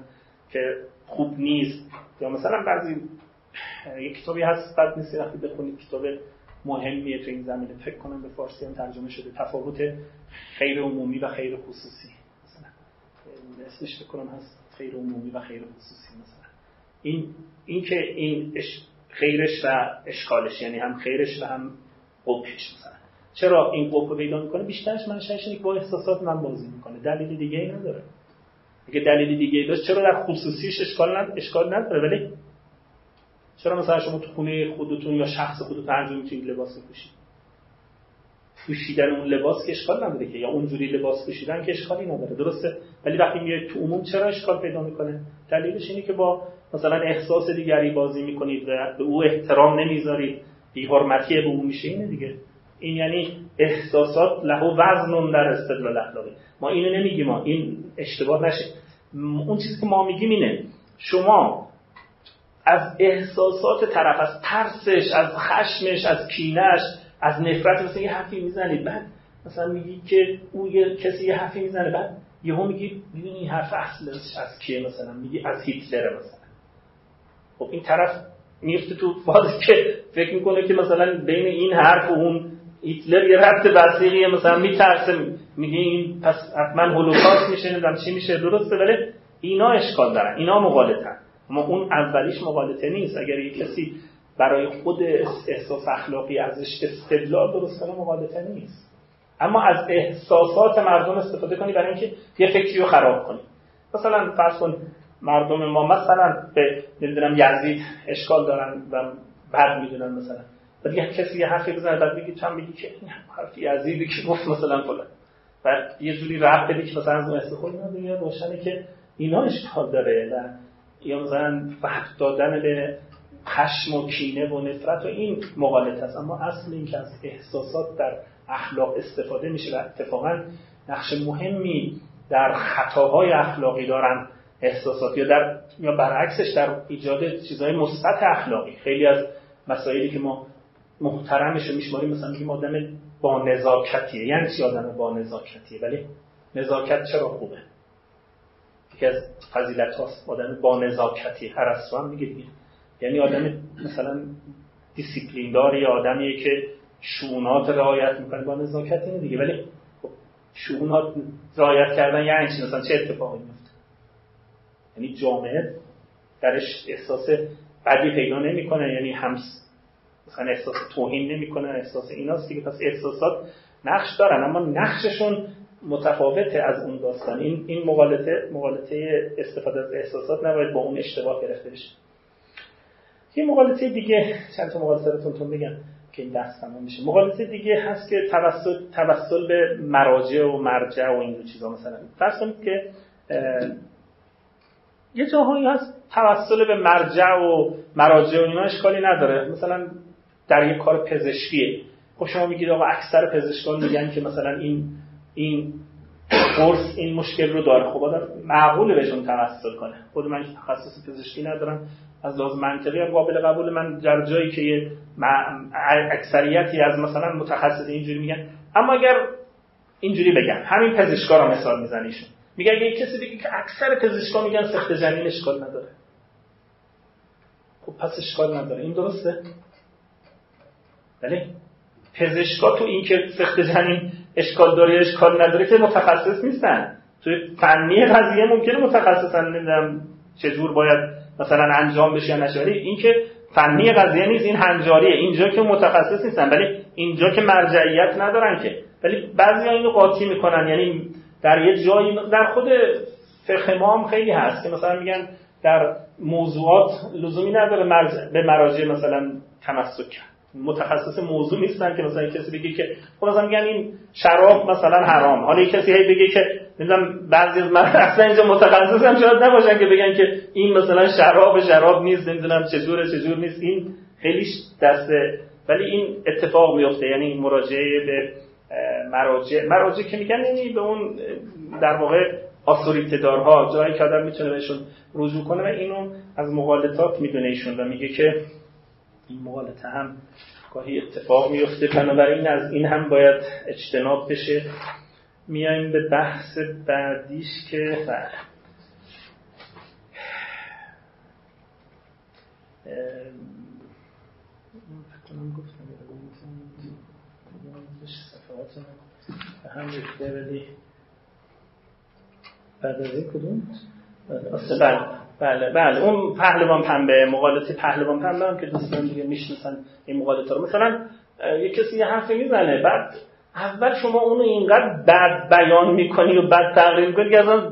که خوب نیست. یا مثلا بعضی یک کتابی هست بد نیست وقتی بخونید کتاب مهمیه تو این زمینه. فکر کنم به فارسی هم ترجمه شده. تفاوت خیر عمومی و خیر خصوصی. مثلا اسمش فکر کنم هست. خیر عمومی و خیر خصوصی مثلا. این این که این خیرش و اشکالش یعنی هم خیرش و هم قبحش مثلا. چرا این قبح پیدا می‌کنه؟ بیشترش منشأش اینه با احساسات من بازی می‌کنه. دلیل دیگه ای نداره. اگه دلیل دیگه ای داشت چرا در خصوصیش اشکال نداره اشکال نداره؟ ولی چرا مثلا شما تو خونه خودتون یا شخص خودتون انجام می‌تونید لباس بپوشید؟ پوشیدن اون لباس که اشکال نداره که یا اونجوری لباس پوشیدن که اشکالی نداره درسته؟ ولی وقتی میاد تو عموم چرا اشکال پیدا می‌کنه؟ دلیلش اینه که با مثلا احساس دیگری بازی می‌کنید و به او احترام نمی‌ذارید. بی حرمتی به او میشه اینه دیگه. این یعنی احساسات له وزن در استدلال اخلاقی. ما اینو نمیگیم ما این اشتباه نشه. اون چیزی که ما میگیم اینه شما از احساسات طرف از ترسش از خشمش از کینش از نفرت مثلا یه حرفی می‌زنید بعد مثلا میگی که او یه کسی یه حرفی می‌زنه بعد یهو میگی می‌دونی این حرف اصلش از کیه مثلا؟ میگی از هیتلر مثلا. خب این طرف میفته تو فازی که فکر می‌کنه که مثلا بین این حرف و اون هیتلر یه ربط بسیقیه مثلا میترسه میگه این پس حتما هولوکاست میشه نمی‌دونم چی میشه درسته ولی اینا اشکال دارن اینا مغالطن اما اون اولیش مغالطه نیست. اگر یه کسی برای خود احساس اخلاقی ازش استدلال درست کنه مغالطه نیست. اما از احساسات مردم استفاده کنی برای اینکه یه فکری رو خراب کنی. مثلا فرض کن مردم ما مثلا به نمی‌دونم یزید اشکال دارن و بد می‌دونن مثلا. بعد یه کسی یه حرفی بزنه بعد بگی تو بگی که این حرف یزیدی که گفت مثلا فلان. بعد یه جوری رفت بدی که مثلا از اون استفاده کنه روشنه که اینا اشکال داره. و یا مثلا فحق دادن به خشم و کینه و نفرت و این مقالط است اما اصل این که از احساسات در اخلاق استفاده میشه و اتفاقا نقش مهمی در خطاهای اخلاقی دارن احساسات یا در یا برعکسش در ایجاد چیزهای مثبت اخلاقی. خیلی از مسائلی که ما محترمش رو میشماریم مثلا میگیم آدم با نزاکتیه. یعنی چی آدم با نزاکتیه؟ ولی نزاکت چرا خوبه؟ یکی از فضیلت هاست. آدم با نزاکتی. هر هم میگه یعنی آدم مثلا دیسیپلین داری آدمیه که شونات رعایت می‌کنه. با نزاکت اینه دیگه. ولی خب شونات رعایت کردن یعنی چی؟ مثلا چه اتفاقی میفته یعنی جامعه درش احساس بدی پیدا نمی‌کنه. یعنی هم مثلا احساس توهین نمی‌کنه احساس ایناست دیگه پس احساسات نقش دارن اما نقششون متفاوته از اون داستان. این این مغالطه مغالطه استفاده از احساسات نباید با اون اشتباه گرفته بشه. یه مغالطه دیگه چند تا رو تون بگم که این دست تمام میشه. مغالطه دیگه هست که توسل توسل به مراجع و مرجع و این چیزا مثلا. فرض کنید که یه جاهایی هست توسل به مرجع و مراجع و اینا اشکالی نداره. مثلا در یک کار پزشکیه. خب شما میگید آقا اکثر پزشکان میگن که مثلا این این قرص این مشکل رو داره. خب آدم معقوله بهشون توسل کنه. خود من تخصص پزشکی ندارم. از لحاظ منطقی هم قابل قبول من در جایی که اکثریتی از مثلا متخصص اینجوری میگن. اما اگر اینجوری بگم همین پزشکا رو مثال میزنیشون میگه اگه کسی بگه که اکثر پزشکا میگن سخت جنین اشکال نداره. خب پس اشکال نداره. این درسته؟ بله؟ پزشکا تو این که سخت جنین اشکال داره اشکال نداره که متخصص نیستن. تو فنی قضیه ممکنه متخصصن نمی‌دونم چجور باید مثلا انجام بشه یا نشه. این که فنی قضیه نیست این هنجاریه. اینجا که متخصص نیستن. ولی اینجا که مرجعیت ندارن که. ولی بعضی اینو قاطی می‌کنن. یعنی در یه جایی در خود فقه ما خیلی هست که مثلا میگن در موضوعات لزومی نداره به مراجع مثلا تمسک کرد. متخصص موضوع نیستن که مثلا کسی بگه که خب مثلا میگن این شراب مثلا حرام. حالا کسی هی بگه که نمی‌دونم بعضی از من اصلا اینجا متخصص هم شاید نباشن که بگن که این مثلا شراب شراب نیست نمی‌دونم چجوره چجور نیست. این خیلی دسته ولی این اتفاق میفته یعنی مراجعه به مراجع. مراجع که میگن یعنی به اون در واقع آسوریته دارها جایی که آدم می‌تونه بهشون رجوع کنه و اینو از مغالطات می‌دونه ایشون و میگه که این هم گاهی اتفاق میفته بنابراین از این هم باید اجتناب بشه. میایم به بحث بعدیش که هم ریخته ولی بعد از این کدوم بله. بله بله. اون پهلوان پنبه مقالطه پهلوان پنبه هم که دوستان دیگه می‌شناسن این مقالطه رو. مثلا یه کسی یه حرفی می‌زنه بعد اول شما اونو اینقدر بد بیان می‌کنی و بد تقریر می‌کنی که اصلا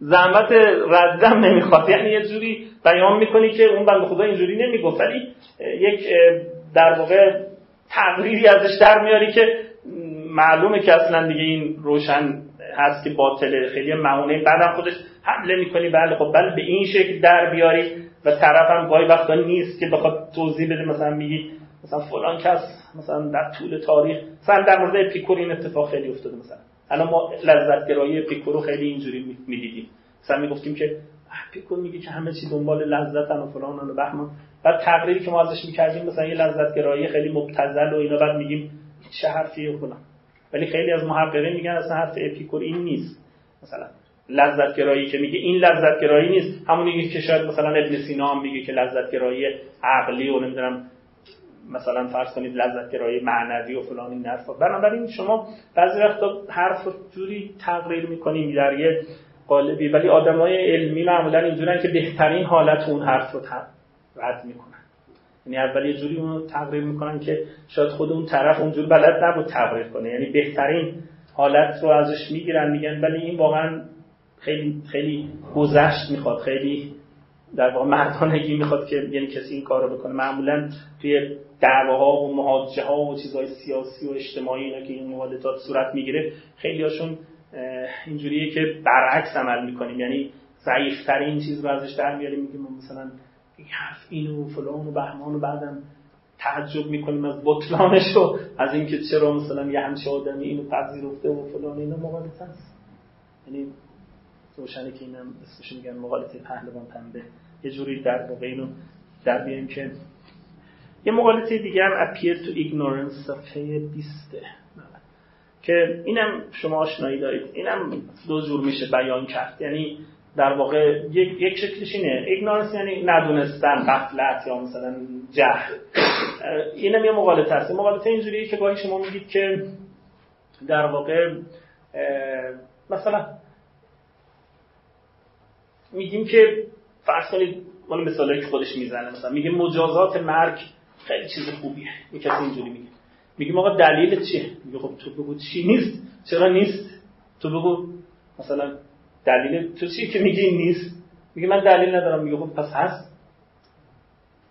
زحمت ردم نمی‌خواد. یعنی یه جوری بیان می‌کنی که اون بند خدا اینجوری نمی‌گفت. ولی یک در واقع تقریری ازش در میاری که معلومه که اصلا دیگه این روشن هست که باطله. خیلی معونه بعدم خودش حمله می‌کنی. بله خب بله به این شکل در بیاری و طرف هم گاهی وقتا نیست که بخواد توضیح بده. مثلا میگی مثلا فلان کس مثلا در طول تاریخ مثلا در مورد اپیکور این اتفاق خیلی افتاده. مثلا الان ما لذتگرایی اپیکور رو خیلی اینجوری می‌دیدیم. مثلا می‌گفتیم که اپیکور میگه که همه چی دنبال لذتن و فلان و بهمان. بعد تقریری که ما ازش می‌کردیم مثلا یه لذتگرایی خیلی مبتذل و اینا بعد میگیم چه حرفیه فلان. ولی خیلی از محققین میگن اصلا حرف اپیکور این نیست. مثلا لذت گرایی که میگه این لذت گرایی نیست همونی که شاید مثلا ابن سینا هم میگه که لذت گرایی عقلی و نمی‌دونم مثلا فرض کنید لذت گرایی معنوی و فلان این حرفا. بنابراین شما بعضی وقتا حرف جوری تقریر می‌کنیم در یه قالبی ولی آدمای علمی معمولا اینجورن که بهترین حالت اون حرف رو رد می‌کنن. یعنی اول یه جوری اونو تقریر می‌کنن که شاید خود اون طرف اونجور بلد نبود تقریر کنه. یعنی بهترین حالت رو ازش می‌گیرن میگن ولی این واقعا خیلی خیلی گذشت می‌خواد. خیلی در واقع مردانگی می‌خواد که یعنی کسی این کار رو بکنه. معمولا توی دعواها و مهاجه ها و چیزهای سیاسی و اجتماعی اینا که این مقالطات صورت می‌گیره خیلی هاشون اینجوریه که برعکس عمل می‌کنیم. یعنی ضعیفترین چیز رو ازش در میاریم. میگیم مثلا این حرف اینو فلان و بهمان و بعدم تعجب می‌کنیم از بطلانش و از اینکه چرا مثلا یه همچه آدمی اینو پذیرفته و فلان اینا. مقالطه است یعنی روشنه که اینم اسمش میگن مقالطه پهلوان پنبه. یه جوری در واقع اینو در بیاریم که یه مقالطه دیگه هم appear to ignorance صفحه 20 که اینم شما آشنایی دارید. اینم دو جور میشه بیان کرد. یعنی در واقع یک, یک شکلش اینه. ایگنورنس یعنی ندونستن غفلت یا مثلا جهل. اینم یه مقالطه هست مقالطه اینجوریه که گاهی شما میگید که در واقع مثلا میگیم که فرض کنید مال مثالی که خودش می‌زنه. مثلا میگه مجازات مرگ خیلی چیز خوبیه. یه کسی اینجوری میگه. میگیم آقا دلیل چیه؟ میگه خب تو بگو چی نیست؟ چرا نیست؟ تو بگو مثلا دلیل تو چی که میگی نیست؟ میگه من دلیل ندارم. میگه خب پس هست.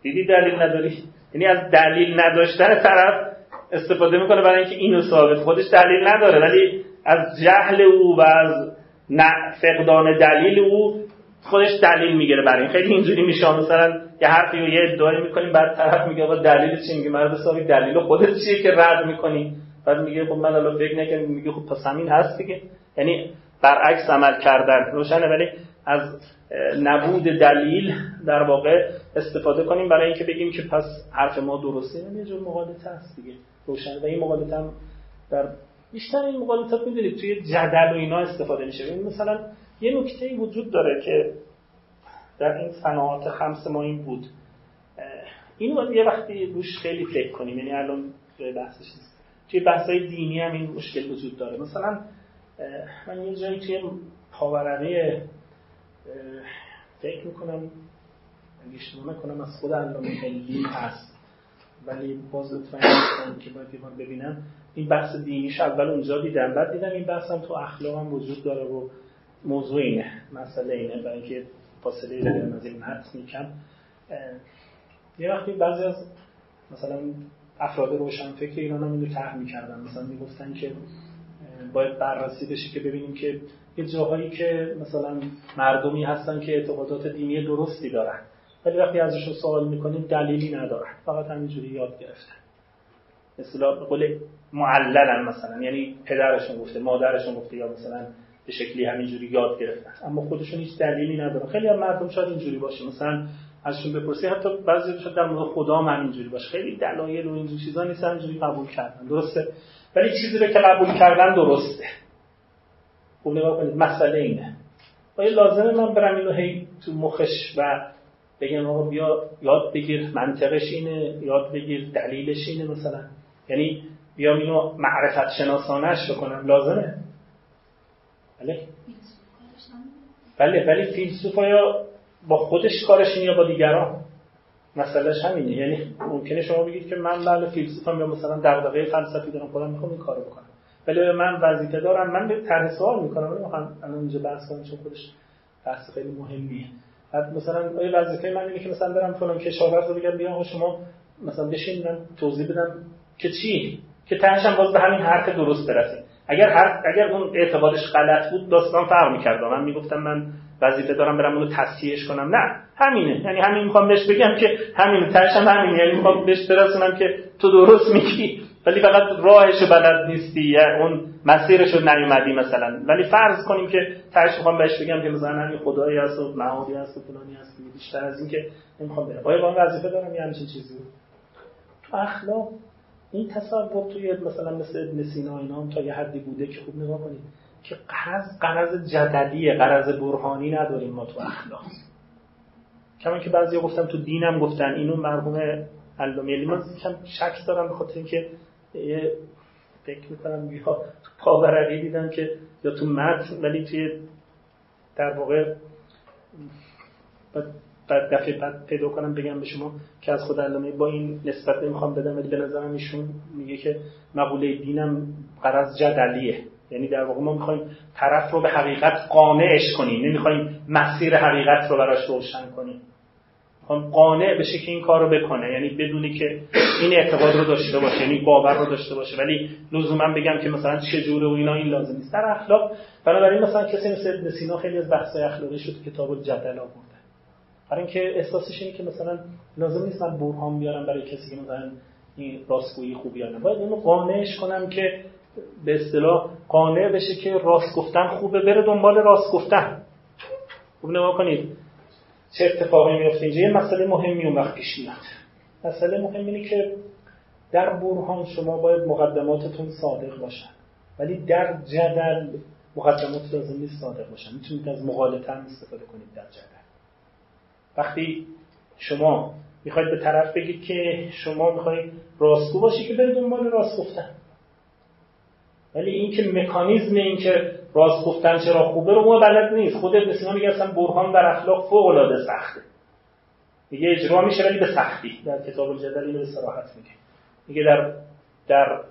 دیدی دلیل نداری؟ یعنی از دلیل نداشتن طرف استفاده می‌کنه برای اینکه اینو ثابت. خودش دلیل نداره ولی از جهل او و از فقدان دلیل او خودش دلیل می‌گیره برای این. خیلی اینجوری میشه مثلا یه حرفی و یه ادعایی می‌کنیم بعد طرف میگه آقا دلیل چی؟ میگه مرد حسابی دلیل خودت چیه که رد می‌کنی؟ بعد میگه خب من الان فکر نکنم میگه خب پس همین هست دیگه. یعنی برعکس عمل کردن. روشنه ولی از نبود دلیل در واقع استفاده کنیم برای اینکه بگیم که پس حرف ما درسته. این یه جور مقالطه است دیگه. روشن. و این مقالطه هم در بیشتر این مقالطات می‌دونید توی جدل و اینا استفاده میشه. این مثلا یه نکته وجود داره که در این صناعات خمس ما این بود. این یه وقتی روش خیلی فکر کنیم. یعنی الان بحثش نیست. توی بحثای دینی هم این مشکل وجود داره. مثلا من یه جایی توی پاورقی فکر می‌کنم اگه اشتباه نکنم از خود علامه هندی هست. ولی باز مطمئن نیستم که باید یه ببینم. این بحث دینیش اول اونجا دیدم. بعد دیدم این بحث هم تو اخلاق هم وجود داره و موضوع اینه مسئله اینه. برای اینکه فاصله داریم از این متن کم یه وقتی بعضی از مثلا افراد روشنفکر ایران هم اینو طرح می‌کردن. مثلا می‌گفتن که باید بررسی بشه که ببینیم که یه جاهایی که مثلا مردمی هستن که اعتقادات دینی درستی دارن ولی وقتی ازشون سوال می‌کنیم دلیلی ندارن. فقط همینجوری یاد گرفتن. مثلا قول معللن مثلا یعنی پدرشون گفته مادرشون گفته یا مثلا به شکلی همینجوری یاد گرفتن. اما خودشون هیچ دلیلی ندارن. خیلی هم مردم شاید اینجوری باشه. مثلا ازشون بپرسی حتی بعضی شاید در مورد خدا هم همینجوری باشه. خیلی دلایل و اینجور چیزا نیست همینجوری قبول کردن. درسته؟ ولی چیزی رو که قبول کردن درسته. خوب نگاه کنید مسئله اینه. آیا لازمه من برم اینو هی تو مخش و بگم آقا بیا یاد بگیر منطقش اینه یاد بگیر دلیلش اینه مثلا؟ یعنی بیام اینو معرفت شناسانش بکنم. لازمه؟ بله؟ بله ولی فیلسوف یا با خودش کارش یا با دیگران؟ مسئلهش همینه. یعنی ممکنه شما بگید که من بله فیلسوفم یا مثلا دغدغه فلسفی دارم خودم می‌خوام این کارو بکنم. ولی من وظیفه دارم من به طرح سوال می‌کنم الان اینجا بحث کنم چون خودش بحث خیلی مهمیه. بعد مثلا آیا وظیفه من اینه که مثلا برم فلان کشاورز رو بگم بیا شما مثلا بشین من توضیح بدم که چی؟ که تهش باز به همین حرف درست برسیم اگر هر اگر اون اعتقادش غلط بود داستان فرق می‌کرد. من می‌گفتم من وظیفه دارم برم اونو تصحیحش کنم. نه همینه. یعنی همین می‌خوام بهش بگم که همین تهش هم همین یعنی می‌خوام بهش برسونم که تو درست میگی. ولی فقط راهشو بلد نیستی. یا اون مسیرشو نیومدی مثلا. ولی فرض کنیم که تهش می‌خوام بهش بگم که مثلا همین خدایی هست و معادی هست و فلانی هست. بیشتر از این که نمی‌خوام برم آیا من وظیفه دارم یه همچین چیزی؟ تو اخلاق این تصور توی مثلا مثل ابن سینا اینا تا یه حدی بوده که خوب نگاه کنید که قرض قرض جدلیه قرض برهانی نداریم ما تو اخلاق. کما که بعضی گفتم تو دینم گفتن اینو مرحوم علامه من کم شک دارم به خاطر اینکه فکر می‌کنم یا تو پاورقی دیدم که یا تو متن ولی توی در واقع بعد دفعه بعد پیدا کنم بگم به شما که از خود علامه با این نسبت نمی‌خوام بدم ولی به نظرم ایشون میگه که مقوله دینم قرض جدلیه یعنی در واقع ما می‌خوایم طرف رو به حقیقت قانعش کنیم نمی‌خوایم مسیر حقیقت رو براش روشن کنیم. می‌خوایم قانع بشه که این کار رو بکنه. یعنی بدونی که این اعتقاد رو داشته باشه یعنی باور رو داشته باشه. ولی لزوما بگم که مثلا چه جوره و اینا این لازم نیست. در اخلاق بنابراین مثلا کسی مثل سینا خیلی از بحث‌های اخلاقی شد کتاب الجدل آورد. برای اینکه احساسش اینه که مثلا لازم نیست من برهان بیارم برای کسی که مثلا این راستگویی خوبی یا باید اینو قانعش کنم که به اصطلاح قانع بشه که راست گفتن خوبه بره دنبال راست گفتن. خوب نما کنید. چه اتفاقی میفته اینجا؟ یه مسئله مهمی اون وقت پیش میاد. مسئله مهم اینه که در برهان شما باید مقدماتتون صادق باشن. ولی در جدل مقدمات لازم نیست صادق باشن. می‌تونید از مقالطه هم استفاده کنید در جدل. وقتی شما می‌خواید به طرف بگید که شما می‌خواید راستگو باشی که برید دنبال راست گفتن. ولی این که مکانیزم این که راست گفتن چرا خوبه رو ما بلد نیست. خود ابن سینا میگه اصلا برهان بر اخلاق فوق العاده سخته. میگه اجرا میشه ولی به سختی. در کتاب الجدل اینو به صراحت میگه. میگه در در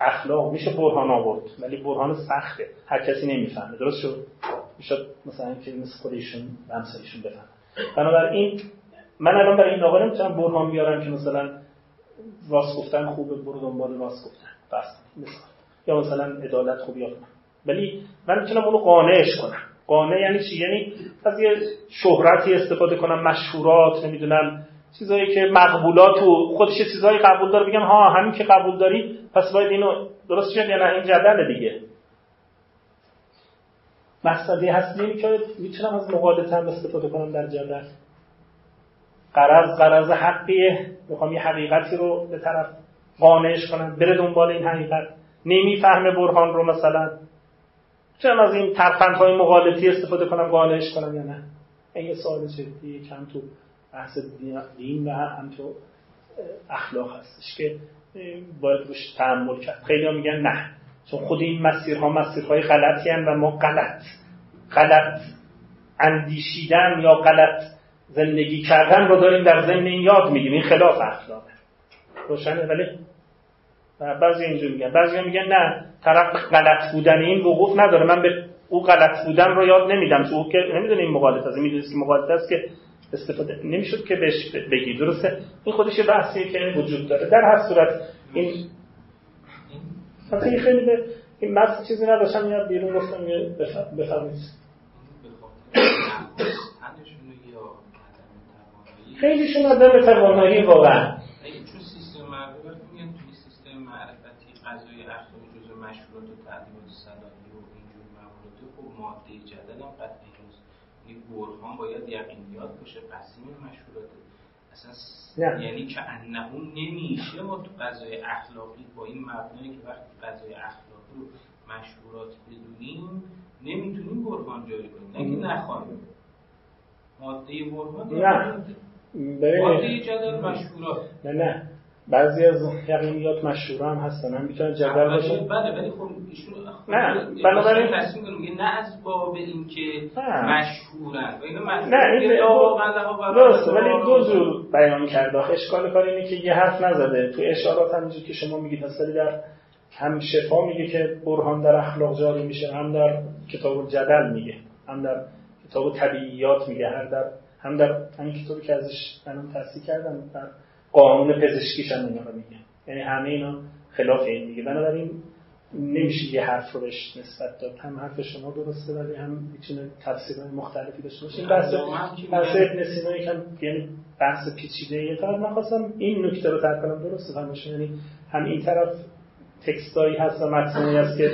اخلاق میشه برهان آورد ولی برهان سخته. هر کسی نمی‌فهمه. درست شد؟ میشه مثلا که مثل خودشون همسایشون بفهمه بنابراین من الان برای این آقا نمی‌تونم برهان بیارم که مثلا راست گفتن خوبه برو دنبال راست گفتن. بس مثلا یا مثلا عدالت خوب یاد ولی من می‌تونم اونو قانعش کنم. قانع یعنی چی؟ یعنی از یه شهرتی استفاده کنم مشهورات نمی‌دونم چیزایی که مقبولات و خودش چیزایی قبول داره بگم ها همین که قبول داری پس باید اینو درست شد یا نه؟ این جدل دیگه. مسئله هست اینه که می‌تونم از مقالطه هم استفاده کنم در جلد قرض قرض حقیه. می‌خوام یه حقیقتی رو به طرف قانعش کنم بره دنبال این حقیقت. نمی‌فهمه برهان رو مثلا. چرا از این ترفندهای مقالطی استفاده کنم قانعش کنم یا نه. این سوال جدی کم تو بحث دین و هم تو اخلاق هستش که باید روش تحمل کرد. خیلی میگن نه. چون خود این مسیرها مسیرهای غلطی و ما غلط غلط اندیشیدن یا غلط زندگی کردن رو داریم در ضمن این یاد میگیم این خلاف اخلاقه. روشنه ولی بعضی اینجور میگن. بعضی میگن نه طرف غلط بودن این وقوف نداره. من به او غلط بودن رو یاد نمیدم. تو که نمی‌دونه این مقالطه است می‌دونید که مقالطه است که استفاده نمی‌شد که بهش بگی. درسته؟ این خودش بحثیه که وجود داره. در هر صورت این مثلا خیلی به این متن چیزی نداشتم میاد بیرون گفتم بفهمید خیلیشون آدم توانایی واقعا. چون سیستم معرفت توی سیستم و اینجور خب ماده برهان باید یقینیات باشه قسیم اصلا نه. یعنی که انه نمیشه ما تو غذای اخلاقی با این مبنایی که وقتی غذای اخلاقی رو مشهورات بدونیم نمی‌تونیم برهان جاری کنیم. نه که نخواهیم. ماده برهان نه. ماده جدل مشهورات. نه نه. بعضی از یقینیات مشهور هم هستن. هم می‌تونن جدل باشه بله ولی خب ایشون نه بنابراین تصمیم میگه نه از باب اینکه مشهورن. نه این درسته ولی دو جور بیان کرده اشکال کار اینه که یه حرف نزده. تو اشارات همینجور که شما میگید اصلا در هم شفا میگه که برهان در اخلاق جاری میشه هم در کتاب جدل میگه هم در کتاب طبیعیات میگه هر در هم در همین کتابی که ازش من تصدیق کردم در قانون پزشکیش هم اینا رو میگه. یعنی همه اینا خلاف این میگه بنابراین نمیشه یه حرف رو بهش نسبت داد. هم حرف شما درسته ولی هم می‌تونه تفسیرهای مختلفی داشته باشه. بحث بحث ابن سینا یکم یعنی بحث پیچیده یه طرف من این نکته رو ترک کنم. درسته فرمایش یعنی هم این طرف تکستایی هست و متنی هست که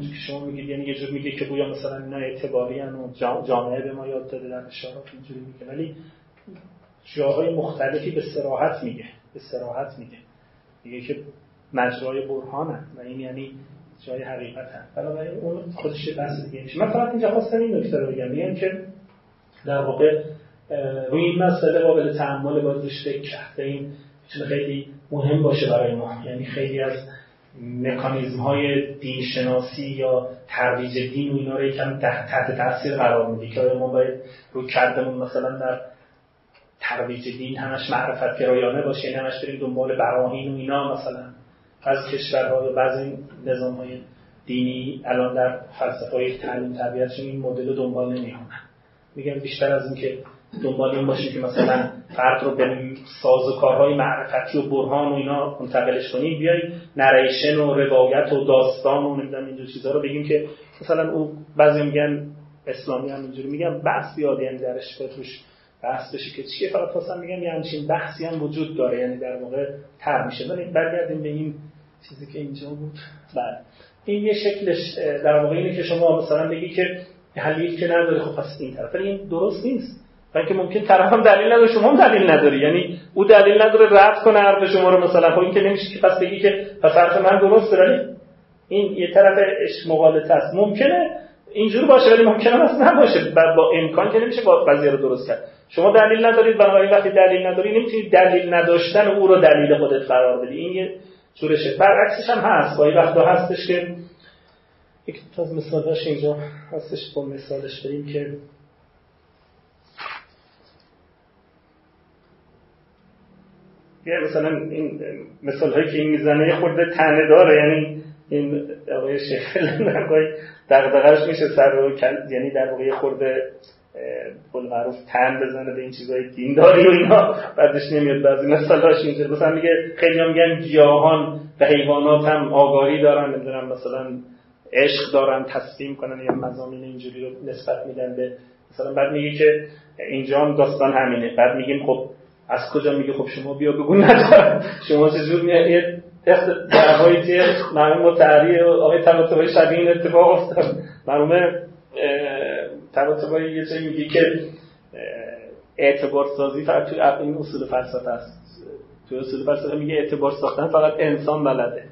که شما میگید یعنی یه جور میگه که گویا مثلا اینا اعتباری و جامعه به ما یاد داده در اشارات اینجوری میگه. ولی جاهای مختلفی به سراحت میگه. به سراحت میگه. میگه که مجرای برهانن و این یعنی جای حقیقت هم بنابراین اون خودش بحث دیگه میشه. من فقط اینجا خواستم این نکته رو بگم. میگم که در واقع روی این مسئله قابل تعمل باید روش فکر این می‌تونه خیلی مهم باشه برای ما. یعنی خیلی از مکانیزم های دین شناسی یا ترویج دین و اینا رو یکم تحت تاثیر قرار میده که ما باید رو کردمون مثلا در ترویج دین همش معرفت گرایانه باشه این همش بریم دنبال براهین و اینا مثلا از کشورها یا بعضی نظام های دینی الان در فلسفه های تعلیم تربیتشون این مدل رو دنبال نمی‌کنن. میگن بیشتر از اینکه دنبال این باشه که مثلا فرد رو به ساز و کارهای معرفتی و برهان و اینا منتقلش کنیم بیای نریشن و روایت و داستان و نمی‌دونم اینجور چیزها رو بگیم که مثلا او بعضی میگن اسلامی هم اینجوری میگن بحث بیاد یعنی درش توش بحث بشه که چیه. فقط خواستم میگم یه همچین بحثی هم وجود داره. یعنی در واقع تر میشه. ولی برگردیم به این چیزی که اینجا بود. بله. این یه شکلش در واقع اینه که شما مثلا بگی که حلیل که نداره خب پس این طرف. این درست نیست. که ممکن طرف هم دلیل نداره شما هم دلیل نداری. یعنی او دلیل نداره رد کنه حرف شما رو مثلا. خب این که نمیشه که پس بگی که پس حرف من درست ولی این یه طرف مقالطه است. ممکنه اینجوری باشه ولی ممکنه هم نباشه. با امکان که نمیشه با قضیه رو درست کرد. شما دلیل ندارید بنابراین وقتی دلیل نداری نمی‌تونید دلیل نداشتن او رو دلیل خودت قرار بدی. این یه جورشه. برعکسش هم هست. گاهی وقتا هستش که یک از مثالش اینجا هستش. با مثالش بریم که یه مثلا این مثال هایی که این می‌زنه خورده تنه داره. یعنی این آقای شیخ دغدغه‌اش میشه سر رو یعنی در واقع خورده قول معروف تن بزنه به این چیزای دینداری و اینا بعدش نمیاد بعضی مثلاش اینجوری مثلا میگه خیلی میگن گیاهان و حیوانات هم آگاهی دارن نمی‌دونم مثلا عشق دارن تسلیم کنن یا مزامین اینجوری رو نسبت میدن به مثلا بعد میگه که اینجا هم داستان همینه. بعد میگیم خب از کجا میگه؟ خب شما بیا بگو ندارم. شما چجور دعوایی که مرحوم متحری آقای طباطبایی شبیه این اتفاق افتاد. مرحوم طباطبایی یه جایی میگه که اعتبار سازی فقط توی این اصول فلسفه است. توی اصول فلسفه میگه اعتبار ساختن فقط انسان بلده.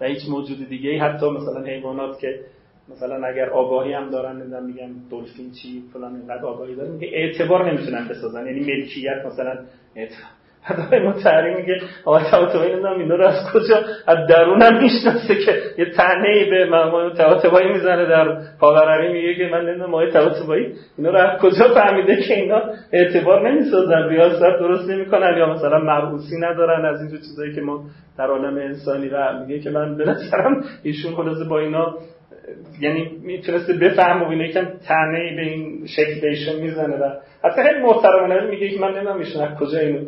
و هیچ موجود دیگه ای حتی مثلا حیوانات که مثلا اگر آگاهی هم دارن نمی‌دونم میگن دلفین چی فلان اینقدر آگاهی داره میگه اعتبار نمی‌تونن بسازن یعنی ملکیت مثلا اعتبار. حتی متحری میگه آقای طباطبایی نمی‌دونم اینا رو از کجا از درونم می‌شناسه که یه تنه ای به مقام طباطبایی می‌زنه در پاورقی میگه که من نمی‌دونم آقای طباطبایی اینا رو از کجا فهمیده که اینا اعتبار نمی‌سازن ریاضت درست نمی‌کنن یا مثلا مرعوسی ندارن از اینجور چیزایی که ما در عالم انسانی و میگه که من به نظرم ایشون خلاصه با اینا یعنی می‌تونسته بفهم و اینه که تنه به این شکل بهشون می‌زنه و حتی خیلی محترمانه میگه که من نمی‌دونم ایشون از کجا اینو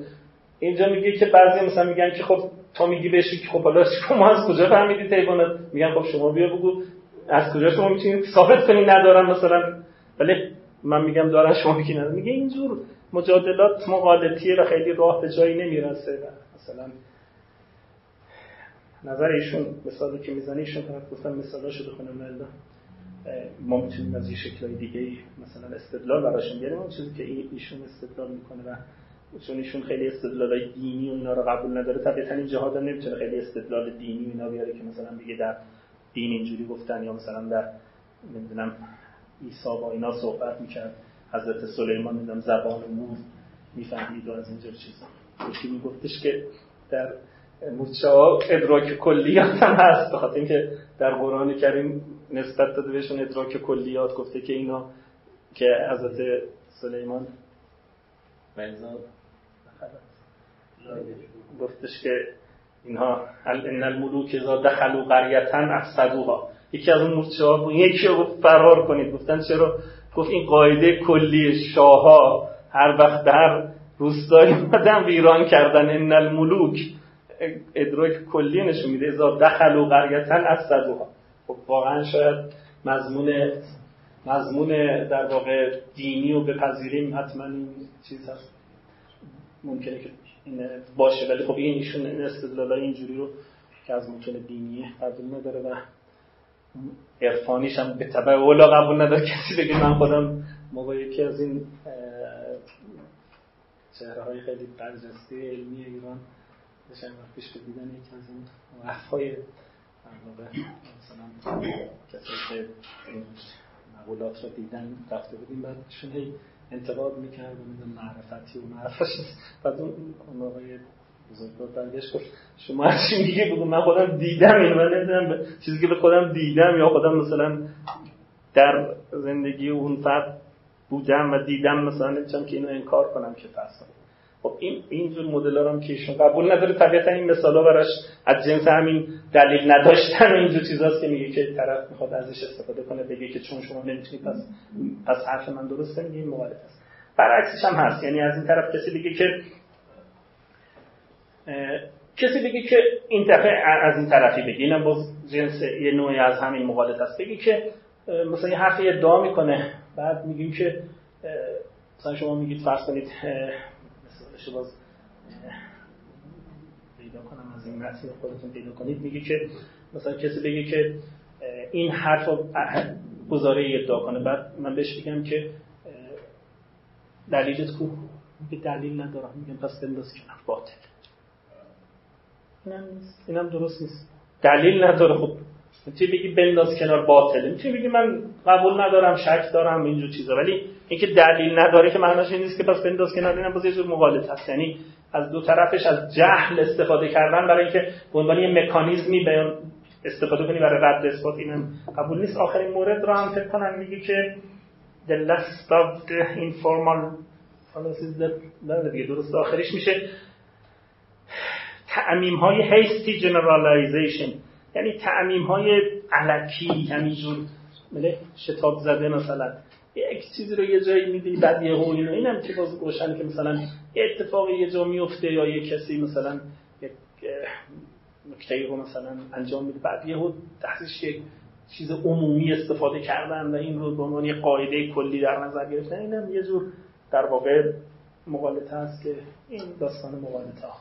اینجا میگه که بعضی مثلا میگن که خب تو میگی بهش که خب حالا شما از کجا فهمیدید حیوانات میگن خب شما بیا بگو از کجا شما می‌تونید ثابت کنی ندارن مثلا. ولی من میگم دارن شما میگی ندارن. میگه اینجور مجادلات مقالطیه و خیلی راه به جایی نمی‌رسه. مثلا نظر ایشون مثالی که می‌زنه ایشون فقط گفتم مثالاشو بخونم نه ما می‌تونیم از یه شکلهای دیگه مثلا استدلال براشون بیاریم اون چیزی که ایشون استدلال می‌کنه و چون ایشون خیلی استدلال دینی و اینا رو قبول نداره. طبیعتا این جهاد نمی‌تونه خیلی استدلال دینی اینا بیاره که مثلا بگه در دین اینجوری گفتن یا مثلا در نمی‌دونم عیسی با اینا صحبت می‌کرد. حضرت سلیمان نمی‌دونم زبان نور می‌فهمید و از اینجور چیزا. یکی میگفتش که در مورچه ها ادراک کلیات هم هست. بخاطر اینکه در قرآن کریم نسبت داده بهشون ادراک کلیات گفته که اینا که حضرت سلیمان گفتش که اینها ان الملوک اذا دخلوا قريتا افسدوها یکی از اون مورچه ها یکی رو فرار کنید. گفتن چرا؟ گفت این قاعده کلی شاها هر وقت در روستایی اومدن ویران کردن. ان الملوک ادراک کلی نشون میده. اذا دخلوا قريتا افسدوها خب واقعا شاید مضمون مضمون در واقع دینی و بپذیریم حتما این چیز هست. ممکنه که باشه ولی خب این ایشون این استدلال اینجوری رو که از ممکن دینیه قبول نداره و عرفانیش هم به طبع اولا قبول نداره. کسی بگه من خودم با یکی از این چهره های خیلی برجسته علمی ایران داشتم پیش به دیدن یکی از این وحفای مثلا کسی که مقولات رو دیدن رفته بودیم. بعدشون هی انتقاد می‌کرد و معرفتی و معرفش بعد اون آقای بزرگوار برگشت گفت شما از چی میگه بگو من خودم دیدم اینو من نمی‌دونم چیزی که به خودم دیدم یا خودم مثلا در زندگی اون فرد بودم و دیدم مثلا نمی‌تونم که اینو انکار کنم که فرض خب این اینجور مدل هم که ایشون قبول نداره طبیعتا این مثالا براش از جنس همین دلیل نداشتن و اینجور چیزاست که میگه که طرف می‌خواد ازش استفاده کنه بگه که چون شما نمی‌تونید پس پس حرف من درسته؟ میگه این مخالف است. برعکسش هم هست. یعنی از این طرف کسی بگه که کسی بگه که این دفعه از این طرفی بگه. اینم باز جنس یه نوعی از همین مقالط است. بگه که مثلا یه حرفی ادعا می‌کنه بعد میگیم که مثلا شما میگید فرض کنید مثالش باز پیدا کنم از این متن خودتون پیدا کنید. میگه که مثلا کسی بگه که این حرف گزاره ادعا کنه. بعد من بهش بگم که دلیلت کو؟ میگه دلیل ندارم. میگم پس بنداز کنار باطل. اینم نیست. اینم درست نیست. دلیل نداره. خب می‌تونی بگی بنداز کنار باطله. می‌تونی بگی من قبول ندارم شک دارم اینجور چیزا. ولی اینکه دلیل نداره که معناش این نیست که پس بنداز کنار اینم باز یه جور مغالطه است یعنی از دو طرفش از جهل استفاده کردن برای اینکه به عنوان یه مکانیزمی بیان استفاده کنی برای رد اثبات اینم قبول نیست. آخرین مورد رو هم فکر کنم میگه که the last of the informal حالا دیگه درست. آخرش میشه تعمیم های hasty generalization. یعنی تعمیم های علکی همینجور شتاب زده مثلا. یک چیزی رو یه جایی میدی بعد یه اینو اینم که باز روشنه که مثلا اتفاقی یه جا میفته یا یه کسی مثلا یک نکته رو مثلا انجام میده. بعد یه تحتش یک چیز عمومی استفاده کردن و این رو به عنوان یه قاعده کلی در نظر گرفتن. اینم یه جور در واقع مغالطه است که این داستان مغالطه ها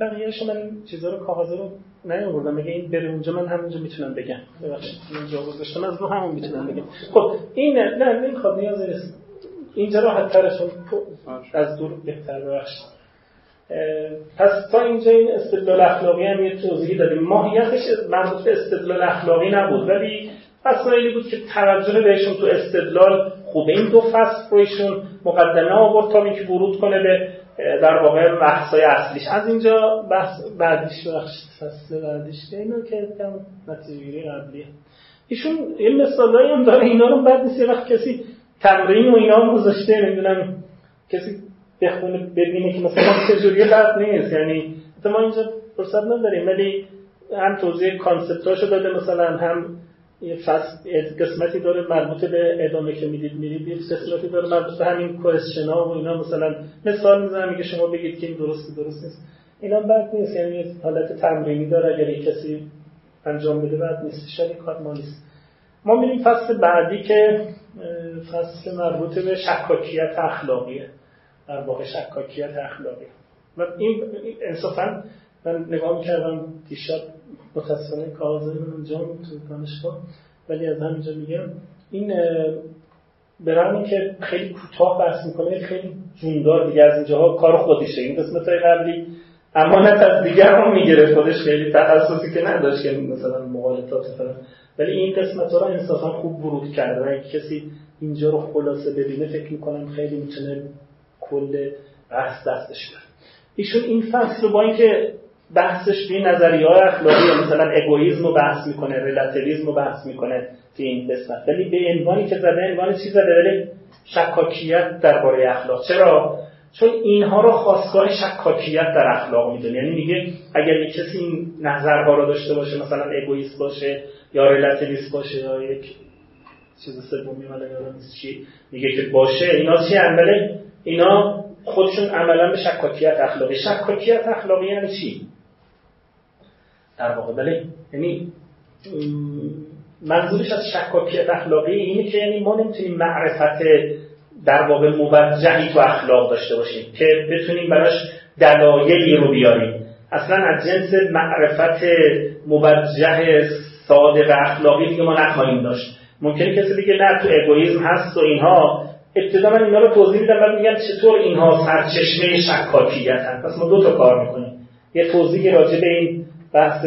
بقیه‌اش من چیزا رو کاغذ رو نیاوردم. میگه این بره اونجا من همونجا می‌تونم بگم. ببخشید اینجا گذاشتم از رو همون می‌تونم بگم. خب این نه نه نمی‌خواد نیاز نیست. اینجا راحت ترشون از دور بهتر ببخشید. پس تا اینجا این استدلال اخلاقی هم یه توضیحی دادیم. ماهیتش مربوط به استدلال اخلاقی نبود ولی مسائلی بود که توجه بهشون تو استدلال خوبه. این دو فصل رو ایشون مقدمه آورد تا اینکه ورود کنه به در واقع بحثای اصلیش. از اینجا بحث بعدیش بخشید فصل بعدیش. که کم نتیجه قبلیه. ایشون این مثالایی هم داره. اینا رو بعد نیست یه وقت کسی تمرین و اینا هم گذاشته نمی‌دونم کسی بخونه ببینه که مثلا چجوری بد نیست. یعنی ما اینجا فرصت نداریم. ولی هم توضیح کانسپتاشو داده مثلا هم یه قسمتی داره مربوط به ادامه که می‌دید میرید یه قسمتی داره مربوط به همین کوشن ها و اینا. مثلا مثال می‌زنم میگه شما بگید که این درست درست نیست. اینا بد نیست یعنی حالت تمرینی داره اگر کسی انجام بده بد نیست. شاید کار ما نیست. ما میریم فصل بعدی که فصل مربوط به شکاکیت اخلاقیه. در واقع شکاکیت اخلاقی و این انصافا من نگاه می‌کردم دیشب متاسفانه کاغذ اونجا تو دانشگاه ولی از همینجا میگم. این برمی که خیلی کوتاه بحث می‌کنه خیلی جوندار دیگه از اینجاها کار خودشه. این قسمت های قبلی امانت از دیگر هم می‌گیره خودش خیلی تخصصی که نداشت که مثلا مقالطات فرم ولی این قسمت ها رو انصافا خوب ورود کرده. و کسی اینجا رو خلاصه ببینه فکر می‌کنم خیلی می‌تونه کل بحث دستش بیاره ایشون این فصل با اینکه بحثش به نظریه های اخلاقی مثلا اگویزم رو بحث می‌کنه ریلاتیویسم رو بحث می‌کنه توی این قسمت. ولی به عنوانی که زده عنوان چی زده؟ ولی شکاکیت درباره اخلاق. چرا؟ چون اینها رو خواستگاه شکاکیت در اخلاق می‌دونه. یعنی میگه اگر یک کسی این نظرها رو داشته باشه مثلا اگویست باشه یا ریلاتیویست باشه یا یک چیز سومی ولی یادم چی میگه که باشه اینا چی عمله اینا خودشون عملا به شکاکیت اخلاقی. شکاکیت اخلاقی یعنی چی؟ در واقع بله. یعنی منظورش از شکاکیت اخلاقی اینه که یعنی ما نمی‌تونیم معرفت در واقع موجهی تو اخلاق داشته باشیم که بتونیم براش دلایلی رو بیاریم. اصلا از جنس معرفت موجه صادق اخلاقی دیگه ما نخواهیم داشت. ممکنه کسی بگه نه تو اگویزم هست و اینها. ابتدا من اینا رو توضیح میدم بعد میگم چطور اینها سرچشمه شکاکیت هست پس ما دو تا کار می‌کنیم. یه توضیح راجع به این بحث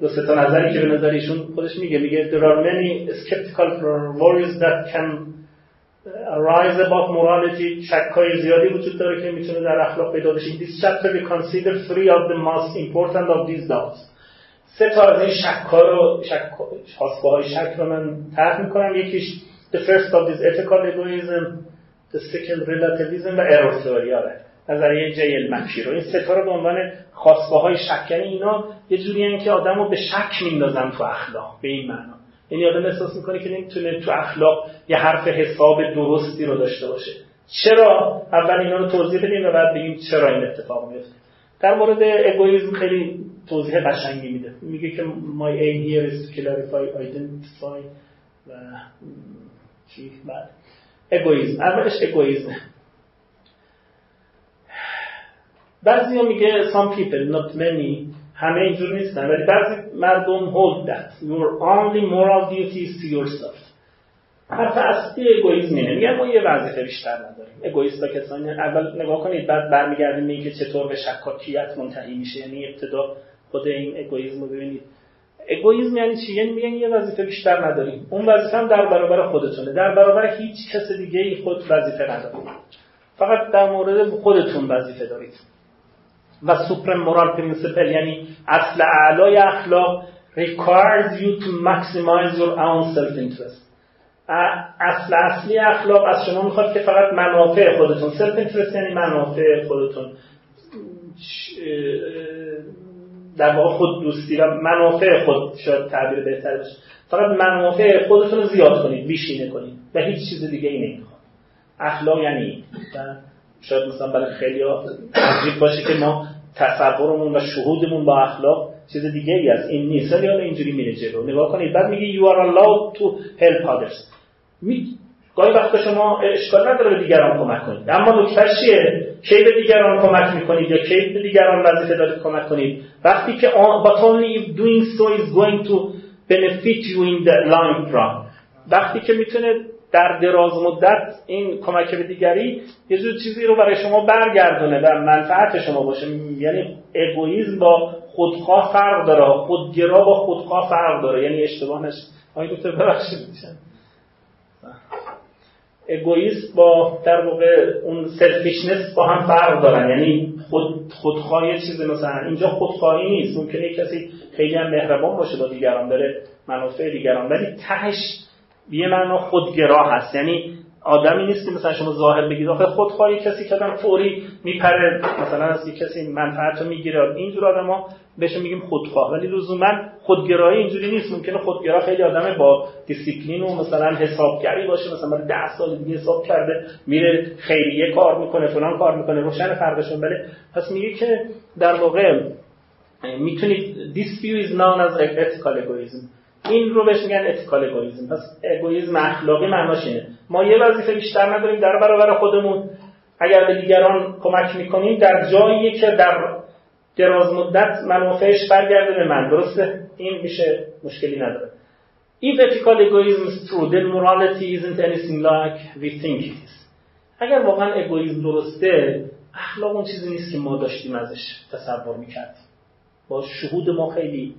دو سه تا نظری که به نظر ایشون خودش میگه میگه there are many skeptical worries that can arise about morality شکای زیادی وجود داره که می‌تونه در اخلاق پیدا بشه this chapter we consider three of the most important of these doubts سه تا از این شکا رو شک های شک رو من طرح می‌کنم یکیش the first of this ethical egoism the second relativism و error theory آره نظریه جیل مکی رو. این ستا رو به عنوان خواستگاه های شک یعنی اینا یه جوری که آدم رو به شک میندازن تو اخلاق به این معنا. یعنی آدم احساس می‌کنه که نمی‌تونه تو اخلاق یه حرف حساب درستی رو داشته باشه. چرا؟ اول اینا رو توضیح بدیم و بعد بگیم چرا این اتفاق میفته در مورد اگویزم خیلی توضیح قشنگی میده. میگه که my aim here is to clarify identify و چی؟ بعد. اگویزم اولش اگویزم بعضی میگه some people not many. همه اینجور نیستن. ولی بعضی مردم hold that. Your only moral duty is to yourself. حرف اصلی اگویزم اینه. میگن ما یه وظیفه بیشتر نداریم. اگویست کسانی اول نگاه کنید بعد برمیگردیم به اینکه چطور به شکاکیت منتهی میشه. یعنی ابتدا خود این egoism رو ببینید. egoism یعنی چی؟ یعنی میگن یه وظیفه بیشتر نداریم. اون وظیفه هم در برابر خودتونه. در برابر هیچ کس دیگه ای خود وظیفه ندارید فقط در مورد خودتون وظیفه دارید. و supreme moral principle یعنی اصل اعلای اخلاق requires you to maximize your own self interest اصل اصلی اخلاق از شما می‌خواد که فقط منافع خودتون self interest یعنی منافع خودتون. در واقع خود دوستی و منافع خود شاید تعبیر بهتر باشه. فقط منافع خودتون رو زیاد کنید بیشینه کنید. و هیچ چیز دیگه ای نمی‌خواد. اخلاق یعنی شاید مثلا برای خیلی عجیب باشه که ما تصورمون و شهودمون با اخلاق چیز دیگه ای از این نیست. ولی حالا اینجوری میره جلو. نگاه کنید. بعد میگه you are allowed to help others. می گاهی وقتا شما اشکال نداره به دیگران کمک کنید. اما نکتهش چیه؟ کی به دیگران کمک می‌کنید یا کی به دیگران وظیفه دارید کمک کنید؟ وقتی که but only doing so is going to benefit you in the long run. وقتی که می‌تونه در دراز مدت این کمک به دیگری یه جور چیزی رو برای شما برگردونه و منفعت شما باشه. یعنی egoism با خودخواه فرق داره خودگرا با خودخواه فرق داره. یعنی اشتباه نشه. آقای دکتر ببخشید egoist با در واقع اون selfishness با هم فرق دارن. یعنی خود خودخواهی چیز مثلا اینجا خودخواهی نیست. ممکنه کسی خیلی هم مهربان باشه با دیگران داره منافع دیگران. ولی تهش یه معنا خودگرا هست. یعنی آدمی نیست که مثلا شما ظاهر بگید آخه خودخواهی کسی که آدم فوری میپره مثلا از کسی منفعت رو می‌گیره. اینجور آدما بهش میگیم خودخواه. ولی لزوما خودگرایی اینجوری نیست. ممکنه خودگرا خیلی آدم با دیسیپلین و مثلا حسابگری باشه. مثلا برای 10 سال دیگه حساب کرده میره خیریه کار می‌کنه فلان کار می‌کنه روشن فرقشون. بله پس میگه که در واقع می‌تونید this view is known as ethical egoism. این رو بهش میگن اتیکال اگویزم. پس اگویزم اخلاقی معناش اینه. ما یه وظیفه بیشتر نداریم در برابر خودمون. اگر به دیگران کمک می‌کنیم در جایی که در دراز مدت منافعش برگرده به من. درسته؟ این میشه مشکلی نداره. If ethical egoism is true, then morality isn't anything like we think it is. اگر واقعا اگویزم درسته اخلاق اون چیزی نیست که ما داشتیم ازش تصور می‌کردیم. با شهود ما خیلی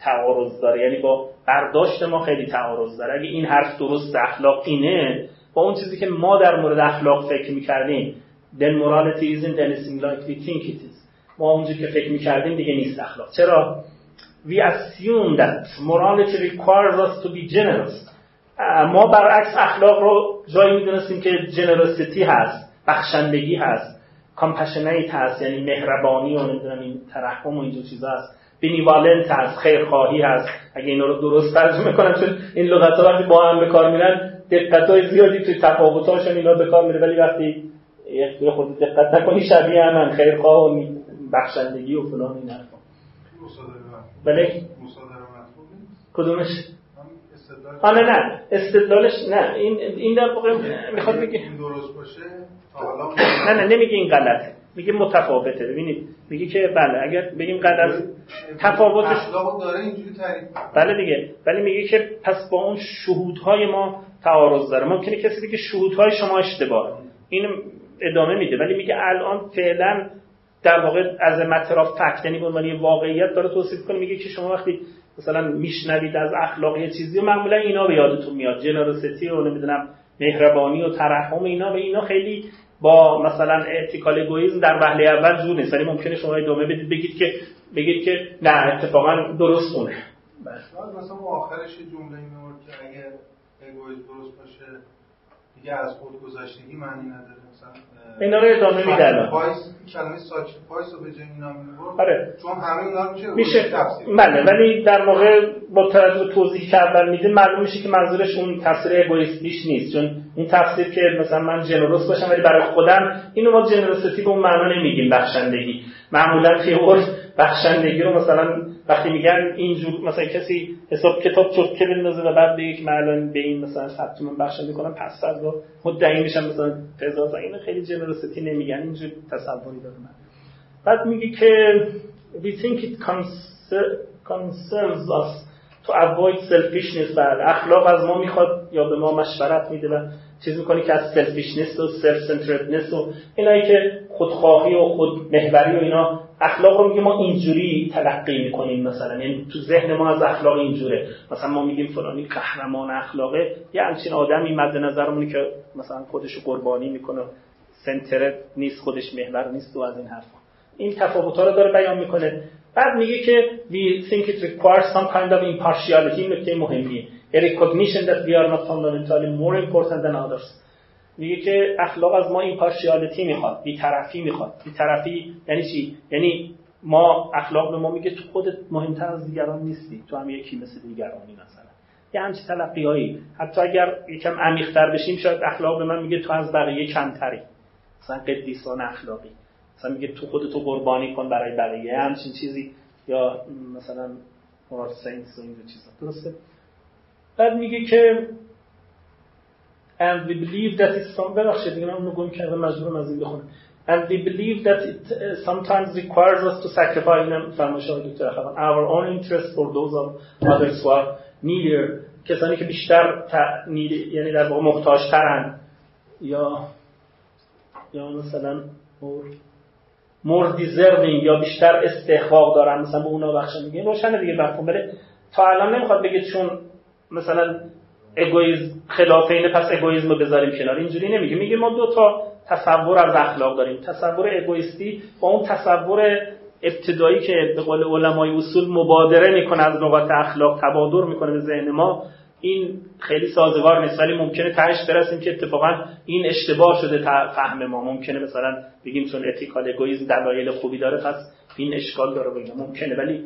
تعارض داره. یعنی با برداشت ما خیلی تعارض داره. اگه این حرف درست اخلاق اینه با اون چیزی که ما در مورد اخلاق فکر می‌کردیم then morality isn't anything like we think it is. ما اونجوری که فکر می‌کردیم دیگه نیست اخلاق. چرا؟ We assume that morality requires us to be generous. ما برعکس اخلاق رو جایی می‌دونستیم که generosity هست بخشندگی هست compassionate هست یعنی مهربانی و نمی‌دونم این ترحم و اینجور چیزا هست. benevolent هست خیرخواهی هست. اگه اینا رو درست ترجمه کنم چون این لغت ها وقتی با هم به کار میرن دقت های زیادی توی تفاوتاشون اینا به کار میره. ولی وقتی یه خود دقت نکنی شبیه همن خیرخواه و بخشندگی و فلان این حرفا. بله؟ کدومش؟ آه نه نه. استدلالش نه. این این در واقع می‌خواد بگه درست باشه نه نه نمیگه این غلطه. میگه متفاوته. ببینید میگه که بله اگر بگیم غلط تفاوتش داره اینجوری بله دیگه ولی میگه که پس با اون شهودهای ما تعارض داره. ممکنه کسی بگه شهودهای شما اشتباه. این ادامه میده. ولی میگه الان فعلا در واقع از متراف فکت یعنی به واقعیت داره توصیف کنه. میگه که شما وقتی مثلا میشنوید از اخلاقی چیزی و معمولا اینا به یادتون میاد. جنراسیتی و نمی‌دونم مهربانی و ترحم اینا به اینا خیلی با مثلا اتیکال اگویزم در وهله اول جور نیست. ولی ممکنه شما ادامه بدید. بگید که بگید که نه اتفاقا درست خونه مثلا آخرش جمله میورد که اگه اگویز درست باشه دیگه از خود گذشتگی معنی نداره. اینا رو ادامه میده الان کلمه sacrifice رو به جای اینا آره. چون همه اینا میشه. میشه بله ولی در واقع با توجه توضیح کردن میده معلوم میشه که منظورش اون تفسیر egoist یش نیست. چون اون تفسیر که مثلا من generous باشم ولی برای خودم اینو ما generosity به اون معنا نمیگیم بخشندگی. معمولا تئور بخشندگی رو مثلا وقتی میگن اینجور مثلا کسی حساب کتاب چرت بندازه و بعد بگه که من الان به این مثلا ثبت من بخشنده کنم پس رو مدعی میشم مثلا قضاوت این خیلی generosity نمیگن اینجور تصوری. داره من بعد میگه که we think it concerns us to avoid selfishness. بعد اخلاق از ما می‌خواد یا به ما مشورت میده و چیز می‌کنه که از selfishness و self-centeredness و اینایی که خودخواهی و خود محوری و اینا اخلاق رو میگه ما اینجوری تلقی می‌کنیم مثلا. یعنی تو ذهن ما از اخلاق اینجوره. مثلا ما میگیم فلانی قهرمان اخلاقه یه همچین آدمی مد نظرمونه که مثلا خودش رو قربانی می‌کنه. سنتر نیست خودش محور نیست و از این حرفا. این تفاوت‌ها رو داره بیان می‌کنه. بعد میگه که we think it requires some kind of impartiality. این نکته مهمیه. A recognition that we are not fundamentally more important than others. میگه که اخلاق از ما این پارشیالتی می‌خواد بیطرفی می‌خواد. بیطرفی یعنی چی؟ یعنی ما اخلاق به ما میگه تو خودت مهمتر از دیگران نیستی. تو هم یکی مثل دیگرانی مثلا. یه همچی تلقی هایی حتی اگر یکم عمیق‌تر بشیم شاید اخلاق به من میگه تو از بقیه کمتری. مثلا قدیسان اخلاقی. مثلا میگه تو خودتو قربانی کن برای بقیه. همچین چیزی. یا مثلا مورال سینس و این چیزا. درسته؟ بعد میگه که and we believe that it's some ببخشید دیگه من اونو گم کردم مجبورم از این بخونم. And we believe that it uh, sometimes requires us to sacrifice اینم فرمایش آقای دکتر our own interest for those of others who are needier. کسانی که بیشتر ت... یعنی در واقع محتاج ترن یا یا مثلا more deserving یا بیشتر استحقاق دارن مثلا به اونا بخش میگه روشن دیگه مفهوم. بره تا الان نمی‌خواد بگه چون مثلا اگویزم اینه پس اگویزم رو بذاریم کنار. اینجوری نمیگه. میگه ما دو تا تصور از اخلاق داریم. تصور اگویستی با اون تصور ابتدایی که به قول علمای اصول مبادره می‌کنه از نقاط اخلاق تبادر می‌کنه به ذهن ما. این خیلی سازگار نیست ولی ممکنه تهش برسیم که اتفاقا این اشتباه شده فهم ما. ممکنه مثلا بگیم چون اتیکال اگویزم دلایل خوبی داره پس این اشکال داره بگیم. ممکنه ولی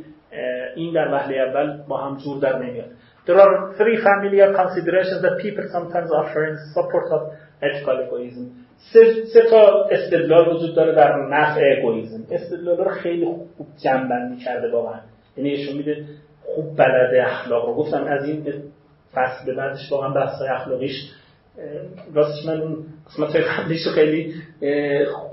این در وهله اول با هم جور در نمیاد. There are three familiar considerations that people sometimes offer in support of ethical egoism. سه, تا استدلال وجود داره در نفع اگویزم. استدلال رو خیلی خوب جنبندی کرده واقعا. یعنی نشون میده خوب بلده اخلاق رو. گفتم از این فصل به بعدش واقعا بحث اخلاقیش راستش من اون قسمت قبلیش خیلی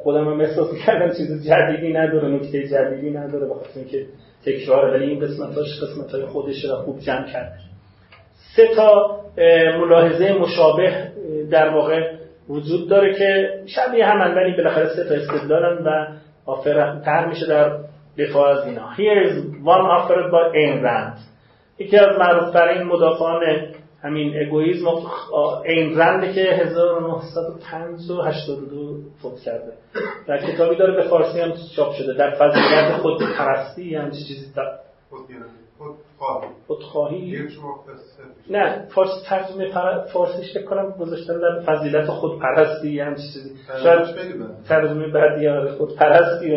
خودم هم احساس کردم چیز جدیدی نداره نکته جدیدی نداره بخاطر اینکه تکراره. ولی این قسمتاش قسمت های خودش رو خوب جمع کرده سه تا ملاحظه مشابه در واقع وجود داره که شبیه همن ولی بالاخره سه تا استدلالن و آفر تر میشه در دفاع از اینا. Here is one offered by Ayn یکی از معروفترین مدافعان همین اگویزم این رنده که 1905 و 82 فوت کرده. در کتابی داره به فارسی هم چاپ شده. در فضیلت خود پرستی هم چیزی در خودخواهی نه فارسی ترجمه فارسیش فکر کنم گذاشتن در فضیلت خود پرستی هم چیزی. شاید ترجمه بعدی آره خود پرستی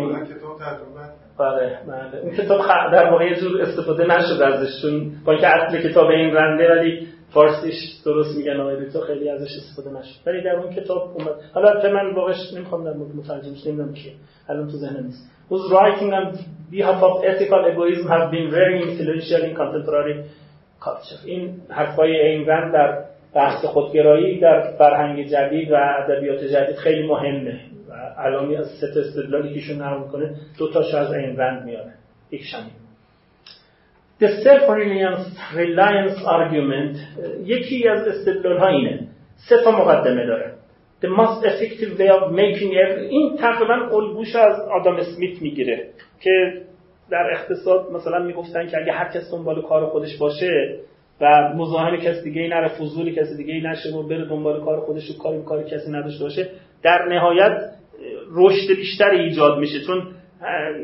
آره بله. این کتاب در واقع جور استفاده نشده ازش چون با اینکه اصل کتاب این رنده ولی فارسیش درست میگن آقای تو خیلی ازش استفاده نشد ولی در اون کتاب اومد. حالا من واقعش نمی‌خوام در مورد مترجمش نمی‌دونم کیه الان تو ذهنم نیست. Whose writing on behalf of ethical egoism have been very influential in contemporary culture. این حرفای این رند در بحث خودگرایی در فرهنگ جدید و ادبیات جدید خیلی مهمه. الان از سه استدلالی که ایشون نقل می‌کنه دو تاش از این رند میاره. یک شمیم. The self-reliance reliance argument یکی از استدلال ها اینه. سه تا مقدمه داره. The most effective way of making it این تقریبا الگوش از آدم اسمیت می‌گیره که در اقتصاد مثلا می‌گفتن که اگه هر کس دنبال کار خودش باشه و مزاحم کس دیگه ای نره فضول کسی دیگه ای نشه و بره دنبال کار خودش و کاری کار کسی نداشته باشه در نهایت رشد بیشتری ایجاد میشه. چون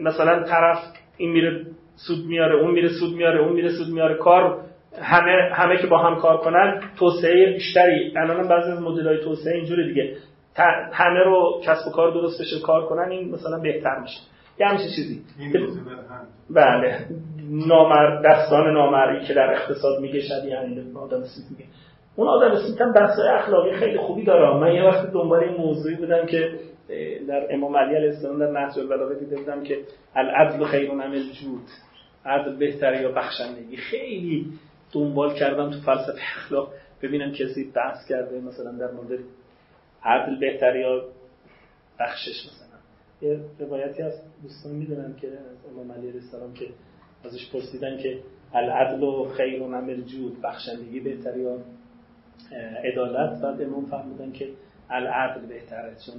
مثلا طرف این میره سود میاره اون میره سود میاره اون میره سود میاره. کار همه همه که با هم کار کنن توسعه بیشتری. الان بعضی از مدل‌های توسعه اینجوری دیگه. همه رو کسب و کار درست بشه کار کنن این مثلا بهتر میشه. یه همچین چیزی. بله. نامر دستان نامرئی که در اقتصاد میگه شبیه همین آدام اسمیت میگه. اون آدام اسمیت هم بحث اخلاقی خیلی خوبی داره. من یه وقت دنبال این موضوعی بودم که در امام علی علیه السلام در نهج البلاغه دیده بودم که العدل خیر من الجود. عدل بهتره یا بخشندگی. خیلی دنبال کردم تو فلسفه اخلاق ببینم کسی بحث کرده مثلا در مورد عدل بهتره یا بخشش مثلا. یه روایتی از دوستان می‌دونن که از امام علی علیه السلام که ازش پرسیدن که العدل و خیر و نمر جود بخشندگی بهتره یا عدالت. بعد امام فهمیدن که العدل بهتره. چون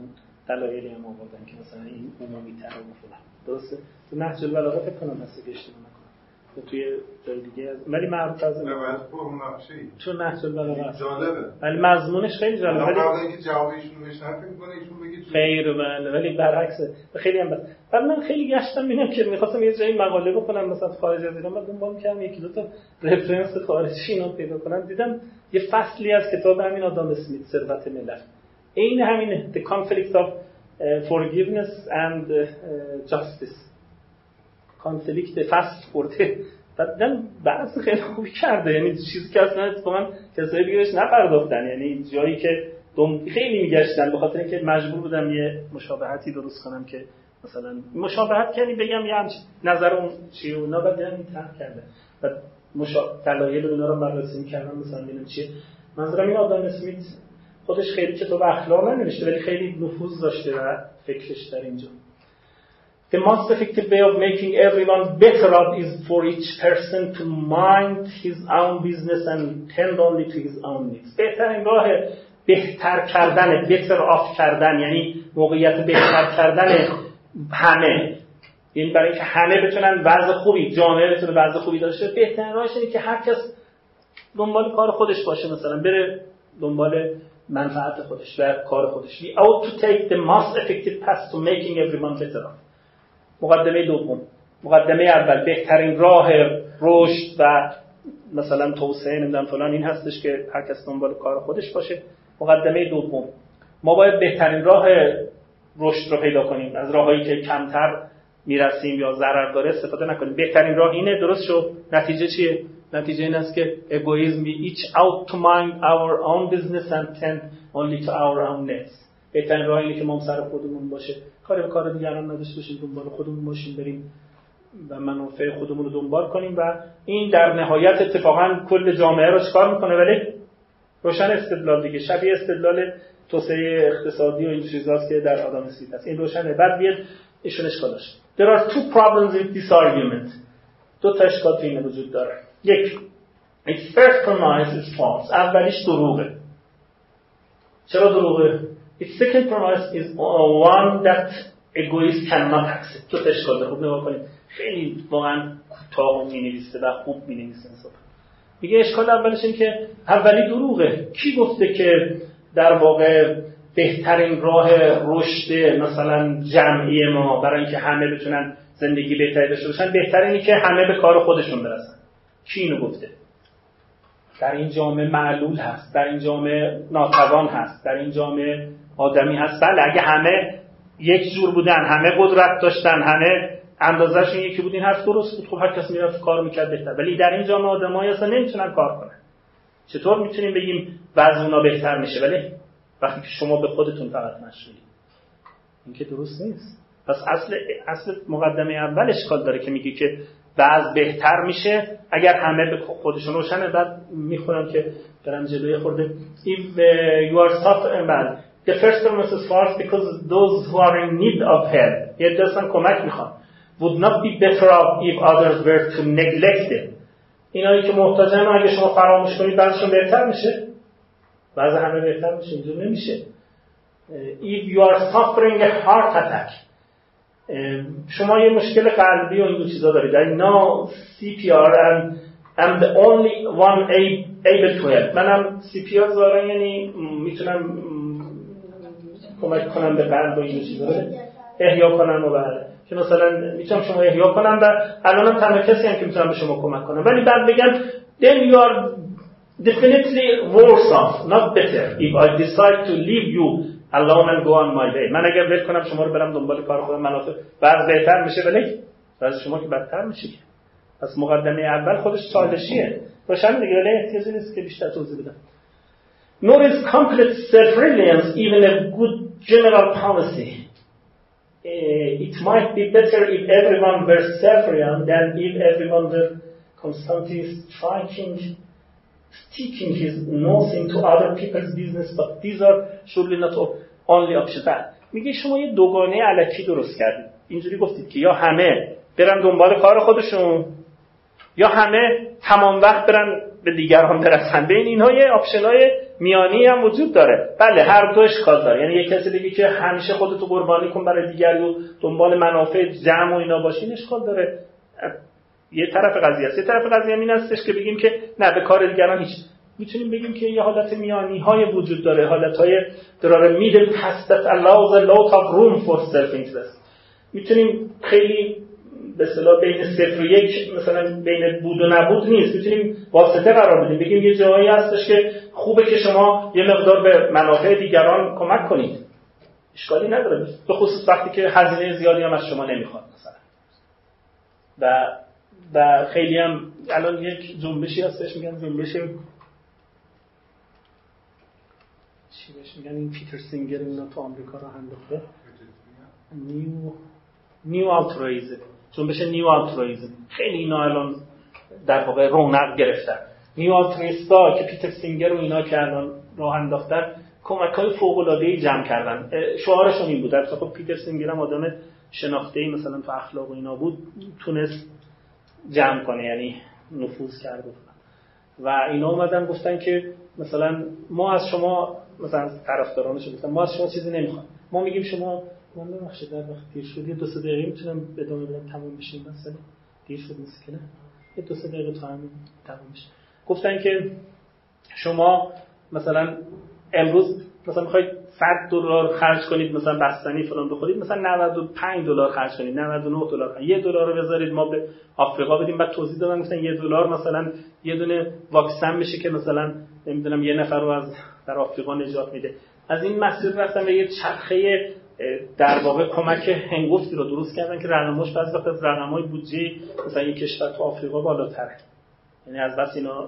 دلایلی هم آوردن که مثلا این عمومی تر و فلان. درسته؟ تو نهج البلاغه فکر کنم هست که اشتباه نکنم. توی جای دیگه از ولی معروف از چون نهج البلاغه جالبه. ولی مضمونش خیلی جالبه. ولی اینکه جواب ایشون بشنوه فکر می‌کنه ایشون بگه خیر بله. ولی برعکسه خیلی هم بعد من خیلی گشتم ببینم که می‌خواستم یه جایی مقاله بخونم مثلا خارج از ایران بعد دنبال کردم یکی دو تا رفرنس خارجی اینا پیدا کنم. دیدم یه فصلی از کتاب همین آدم اسمیت ثروت ملت عین همینه the conflict of forgiveness and justice. کانفلیکت فصل خورده. بعد بحث خیلی خوبی کرده. یعنی چیزی که اصلا اتفاقا کسایی بهش نپرداختن. یعنی جایی که دم خیلی میگشتن به خاطر اینکه مجبور بودم یه مشابهتی درست کنم که مثلا مشابهت کنی بگم یه همچین نظر اون چیه اونا بعد این کرده. و مشا... دلایل اونا رو بررسی کردم مثلا ببینم چیه. منظورم این آدم اسمیت خودش خیلی کتاب اخلاق ننوشته ولی خیلی نفوذ داشته و فکرش در اینجا The most effective way of making everyone better off is for each person to mind his own business and tend only to his own needs. بهترین راه بهتر کردن بهتر آف کردن یعنی موقعیت بهتر کردن همه یعنی برای اینکه همه بتونن وضع خوبی جامعه بتونه وضع خوبی داشته بهترین راهش اینه که هر کس دنبال کار خودش باشه مثلا بره دنبال منفعت خودش و کار خودش. We ought to take the most effective path to making everyone better. مقدمه دوم. مقدمه اول. بهترین راه رشد و مثلا توسعه نمی‌دونم فلان این هستش که هر کس دنبال کار خودش باشه. مقدمه دوم. ما باید بهترین راه رشد رو پیدا کنیم. از راههایی که کمتر می‌رسیم یا ضرر داره استفاده نکنیم. بهترین راه اینه درست شد. نتیجه چیه؟ نتیجه این است که egoism we each mind our own business and tend only to our own nets. بهترین راه اینه که ما سر خودمون باشه. کاری به کار دیگران نداشته باشیم دنبال خودمون باشیم بریم و منافع خودمون رو دنبال کنیم و این در نهایت اتفاقا کل جامعه رو چکار می‌کنه؟ ولی روشن استدلال دیگه شبیه استدلال توسعه اقتصادی و این چیزاست که در آدم اسمیت هست این روشنه. بعد بیاد ایشون اشکال داشت There are two problems with this argument. دو تا اشکال تو وجود داره. یک. Its first premise is false. اولیش دروغه. چرا دروغه؟ Its second premise is one that egoist cannot accept. تا اشکال خوب نگاه کنید خیلی واقعا کوتاه می نویسه و خوب می نویسه میگه اشکال اولش این که اولی دروغه. کی گفته که در واقع بهترین راه رشد مثلا جمعی ما برای اینکه همه بتونن زندگی بهتری داشته باشن که همه به کار خودشون برسن. کی اینو گفته؟ در این جامعه معلول هست در این جامعه ناتوان هست در این جامعه آدمی هست. بله اگه همه یک جور بودن همه قدرت داشتن همه اندازش این یکی بود این حرف درست بود. خب هر کس می‌رفت کار می‌کرد بهتر. ولی در این جامعه آدمایی اصلا نمی‌تونن کار کنن. چطور می‌تونیم بگیم وضع اونا بهتر میشه؟ ولی وقتی که شما به خودتون فقط مشغولید. این که درست نیست. پس اصل اصل مقدمه اول اشکال داره که میگه که وضع بهتر میشه اگر همه به خودشون روشنه بعد می‌خونم که برم جلوی خورده if uh, you are suffering the first premise is false because those who are in need of help یه دستن کمک می‌خوان would not be better off if others were to neglect them اینایی که محتاجن اگه شما فراموش کنید بعضشون بهتر میشه بعض همه بهتر میشه اینجور نمیشه if you are suffering a heart attack شما یه مشکل قلبی و این چیزا دارید. I know CPR and I'm the only one able to help. منم CPR ظاهرا یعنی می‌تونم کمک کنم به قلب و این چیزا. احیا کنم و بله که مثلا می‌تونم شما احیا کنم و الانم تنها کسی هم که می‌تونم به شما کمک کنم. ولی بعد بگم then you are definitely worse off not better. If I decide to leave you الله من گو آن مایده من اگر ول کنم شما رو برم دنبال کار خودم منافع بعد بهتر میشه ولی بعد شما که بدتر میشه پس مقدمه اول خودش چالشیه روشن دیگه ولی احتیاجی نیست که بیشتر توضیح بدم Nor is complete self-reliance even a good general policy. Uh, it might be better if everyone were self-reliant than if everyone were constantly striking sticking his nose into other people's business, but these are surely not only options. میگه شما یه دوگانه علکی درست کردید. اینجوری گفتید که یا همه برن دنبال کار خودشون یا همه تمام وقت برن به دیگران برسن. بین اینها یه آپشن های میانی هم وجود داره. بله هر دو اشکال داره. یعنی یک کسی دیگه که همیشه خودتو قربانی کن برای دیگری و دنبال منافع جمع و اینا باشین اشکال داره. یه طرف قضیه است. یه طرف قضیه این هستش که بگیم که نه به کار دیگران هیچ. می‌تونیم بگیم که یه حالت میانی های وجود داره. حالت های دراره میدل پس that allows a lot of room for self interest می‌تونیم خیلی به اصطلاح بین صفر و یک مثلا بین بود و نبود نیست. می‌تونیم واسطه قرار بدیم. بگیم یه جایی هستش که خوبه که شما یه مقدار به منافع دیگران کمک کنید. اشکالی نداره. به خصوص وقتی که هزینه زیادی هم از شما نمی‌خواد مثلا. و و خیلی هم الان یک جنبشی هستش میگن جنبش چی بهش میگن؟ این پیتر سینگر اینا تو آمریکا رو انداخته. new new altruism جنبش new altruism خیلی اینا الان در واقع رونق گرفتن. new altruist ا که پیتر سینگر و اینا که الان راه انداختن کمک های فوق العاده جمع کردن. شعارشون این بود. البته خب پیتر سینگر آدم شناخته ای مثلا تو اخلاق و اینا بود. تونست جمع کنه یعنی نفوذ کرد و اینا اومدن گفتن که مثلا ما از شما مثلا طرفدارانش گفتن ما از شما چیزی نمی‌خوایم ما میگیم شما من ببخشید در وقت دیر شد یه دو سه دقیقه می‌تونم ادامه بدم تموم بشه مثلا دیر شد نه. یه دو سه دقیقه تا همین تموم بشه. گفتن که شما مثلا امروز مثلا می‌خواید 100 دلار خرج کنید مثلا بستنی فلان بخورید مثلا 95 دلار خرج کنید 99 دلار یه دلار رو بذارید ما به آفریقا بدیم. بعد توضیح دادن گفتن یه دلار مثلا یه دونه واکسن بشه که مثلا نمی‌دونم یه نفر رو از در آفریقا نجات میده. از این مسیر رفتن به یه چرخه در واقع کمک هنگفتی رو درست کردن که رقمش بعضی وقت از رقمای بودجه مثلا یک کشور تو آفریقا بالاتره. یعنی از بس اینا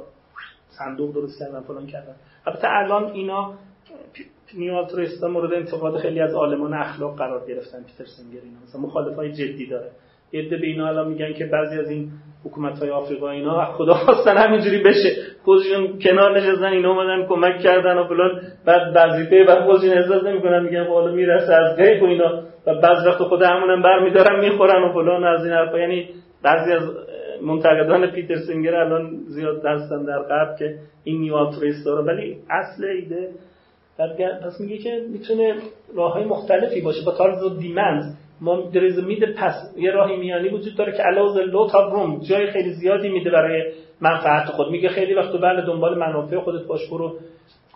صندوق درست کردن فلان کردن. البته الان اینا نیوالترویستا مورد انتقاد خیلی از عالمان اخلاق قرار گرفتن پیتر سینگر اینا. مثلا مخالفای جدی داره. یه به اینا الان میگن که بعضی از این حکومت های آفریقا اینا خدا خواستن همینجوری بشه. خودشون کنار نشستن اینا اومدن کمک کردن و فلان. بعد وظیفه و خودشون احساس نمی‌کنن میگن خب حالا می‌رسه از غیب و اینا. و بعضی وقت خود همونم برمیدارن می‌خورن و فلان از این حرفا. یعنی بعضی از منتقدان پیتر سینگر الان زیاد دستن در قبل که این new altruist داره ولی اصل ایده پس میگه که می‌تونه راه های مختلفی باشه. but also demand ما دریز میده پس یه راهی میانی وجود داره که allow a lot of room جای خیلی زیادی میده برای منفعت خود. میگه خیلی وقت بله دنبال منافع خودت باش برو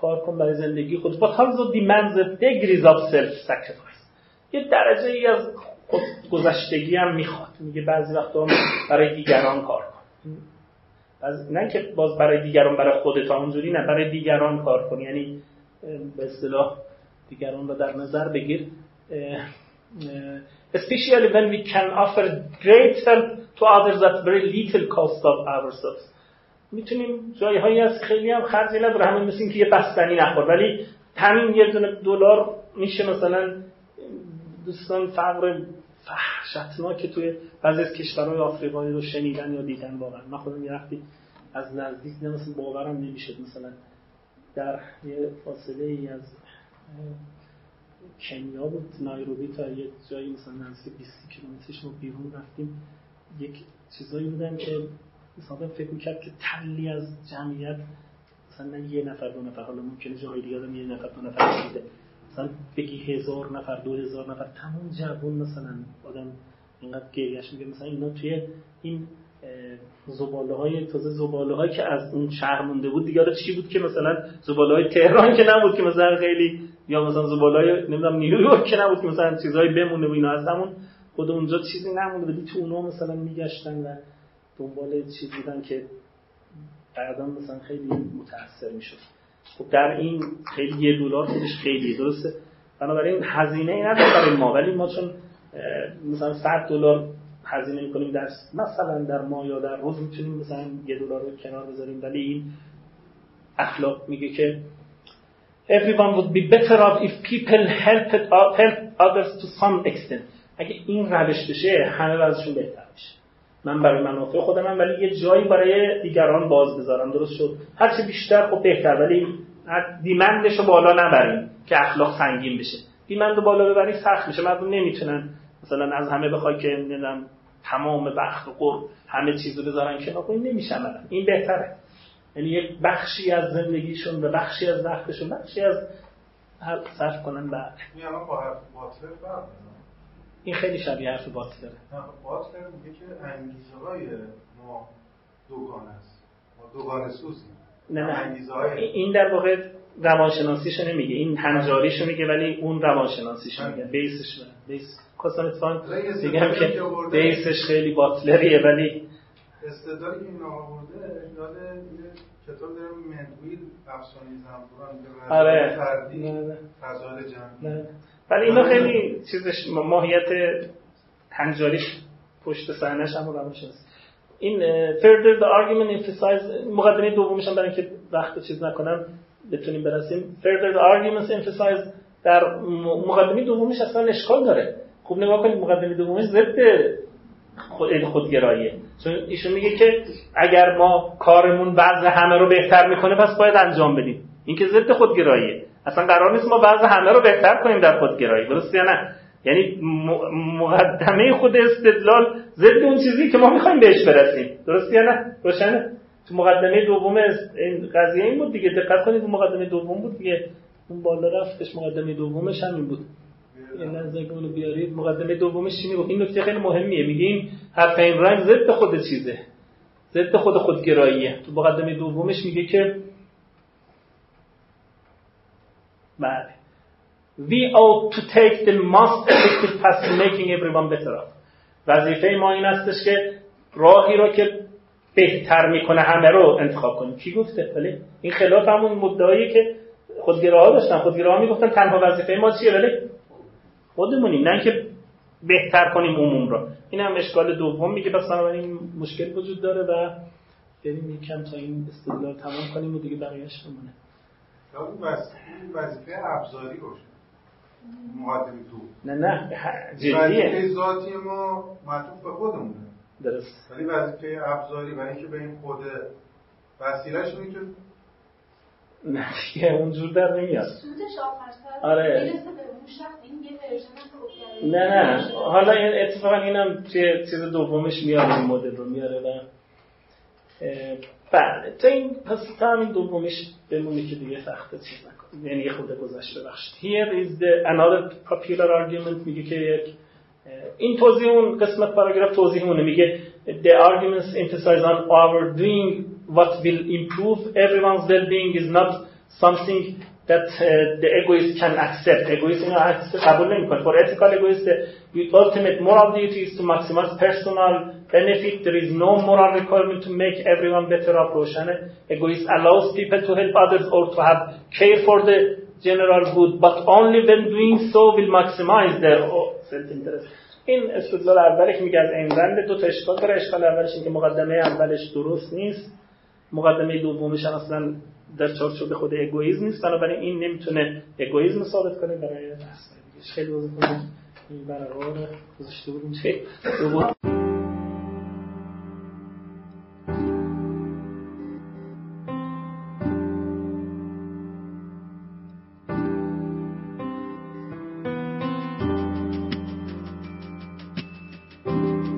کار کن برای زندگی خود but also demands degrees of self sacrifice یه درجه ای از گذشتگی هم می‌خواد. میگه بعضی وقتا برای دیگران کار کن. از نه که باز برای دیگران برای خودت اونجوری نه برای دیگران کار کن. یعنی به اصطلاح دیگران رو در نظر بگیر. especially when we can offer great help to others at very little cost of ourselves. می‌تونیم جایی هایی از خیلی هم خرجی نداره همین مثل که یه بستنی نخور. ولی همین یه دونه دلار میشه مثلا دوستان فقر که توی بعضی از کشورهای آفریقایی رو شنیدن یا دیدن. واقعا من خودم یه وقتی از نزدیک مثلا باورم نمی‌شد مثلا در یه فاصله ای از کنیا بود نایروبی تا یه جایی مثلا نزدیک 20 کیلومترش ما بیرون رفتیم. یک چیزایی بودن که مثلا فکر می‌کرد که تلی از جمعیت مثلا یه نفر دو نفر حالا ممکنه جای دیگه آدم یه نفر دو نفر دیده مثلا بگی هزار نفر دو هزار نفر تمام جوون مثلا آدم اینقدر گریش میگه مثلا اینا توی این زباله های تازه زباله هایی که از اون شهر مونده بود دیگه چی بود که مثلا زباله های تهران که نبود که مثلا خیلی یا مثلا زباله های نمی‌دونم نیویورک که نبود که مثلا چیزهایی بمونه و اینا از همون خود اونجا چیزی نمونده ولی تو اونا مثلا میگشتن و دنبال چیز بودن که بعدا مثلا خیلی متاثر می‌شد. خب در این خیلی یه دلار خودش خیلی درسته؟ بنابراین هزینه ای نداره برای ما ولی ما چون مثلا 100 دلار هزینه می‌کنیم در مثلا در ماه یا در روز می‌تونیم مثلا یه دلار رو کنار بذاریم. ولی این اخلاق میگه که everyone would be better off if people helped help others to some extent. اگه این روش بشه همه وضعشون بهتر میشه. من برای منافع خودم ولی یه جایی برای دیگران باز بذارم. درست شد. هرچه بیشتر خب بهتر. ولی دیمندش رو بالا نبریم که اخلاق سنگین بشه. دیمند رو بالا ببری سخت میشه. مردم نمی‌تونن مثلا از همه بخوای که نمی‌دونم تمام بخت و قرب همه چیزو بذارن کنار. خب این نمیشه این بهتره. یعنی یک بخشی از زندگیشون و بخشی از وقتشون بخشی از صرف کنن بعد. این خیلی شبیه حرف باتلره باتلر میگه که انگیزه های ما دوگانه است. ما دوگانه سوزیم. نه نه. این در واقع روانشناسیشو نمیگه. این هنجاریشو میگه ولی اون روانشناسیشو میگه. بیسش بیس. خواستم اتفاقا بگم که بیسش خیلی باتلریه ولی استدلالی که این آورده. یاد کتاب دارم مدویل افسانه زنبوران. آره. فضایل جمعی. ولی اینا خیلی چیزش ماهیت هنجاریش پشت صحنه‌ش هم روانشناسی. این further the argument emphasize مقدمه دومش هم برای اینکه وقت چیز نکنم. بتونیم برسیم. Further the arguments emphasize در مقدمه دومش اصلا اشکال داره. خوب نگاه کنید مقدمه دومش ضد خود خودگراییه. چون ایشون میگه که اگر ما کارمون وضع همه رو بهتر می‌کنه پس باید انجام بدیم. این که ضد خودگراییه. اصلا قرار نیست ما وضع همه رو بهتر کنیم در خودگرایی. درست یا نه؟ یعنی مقدمه خود استدلال ضد اون چیزی که ما می‌خوایم بهش برسیم. درست یا نه؟ روشنه؟ تو مقدمه دوم این قضیه این بود دیگه. دقت کنید تو مقدمه دوم بود دیگه. اون بالا رفتش مقدمه دومش همین بود. این نزدیک اونو بیارید. مقدمه دومش چی میگه این نکته خیلی مهمیه. میگه این حرف این رنگ ضد خود چیزه. ضد خود خودگراییه. تو مقدمه دومش میگه که بله. We ought to take the most effective path to making everyone better off وظیفه ما این استش که راهی را که بهتر می‌کنه همه رو انتخاب کنیم. کی گفته؟ ولی این خلاف همون مدعایی که خودگراها داشتن. خودگراها می‌گفتن تنها وظیفه ما چیه؟ ولی خودمونیم. نه که بهتر کنیم عموم رو. این هم اشکال دوم میگه. پس بنابراین مشکل وجود داره و بریم یکم تا این استدلال تمام کنیم و دیگه بقیهش بمونه اون وظیفه ابزاری باشه. مقدمه تو نه نه جدیه. وظیفه ذاتی ما معطوف به خودمونه. درست. ولی وظیفه ابزاری برای اینکه به این خود وسیلهش می‌تونه نه دیگه اونجور در نمیاد. آره. نه نه. حالا این اتفاقا اینم توی چیز دومش میاره این مدل رو میاره و بله. تا این پس تا همین دومش بمونی که دیگه سخت چیز نکن یعنی یه خود گذشته بخشید. Here is the another popular argument میگه که یک این توضیح اون قسمت پاراگراف توضیح اونه میگه the arguments emphasize on our doing what will improve everyone's well-being is not something that uh, the egoist can accept egoist اینو قبول نمیکنه for ethical egoist the ultimate moral duty is to maximize personal benefit there is no moral requirement to make everyone better off روشنه egoist allows people to help others or to have care for the general good but only when doing so will maximize their self-interest این استدلال اولی که میگه از این رند دو تا اشکال داره. اشکال اولش این که مقدمه اولش درست نیست. مقدمه دومش اصلا در چارچوب خود اگویزم نیست. بنابراین این نمی‌تونه اگویزم ثابت کنه. برای خیلی این برقرار گذاشته بودیم.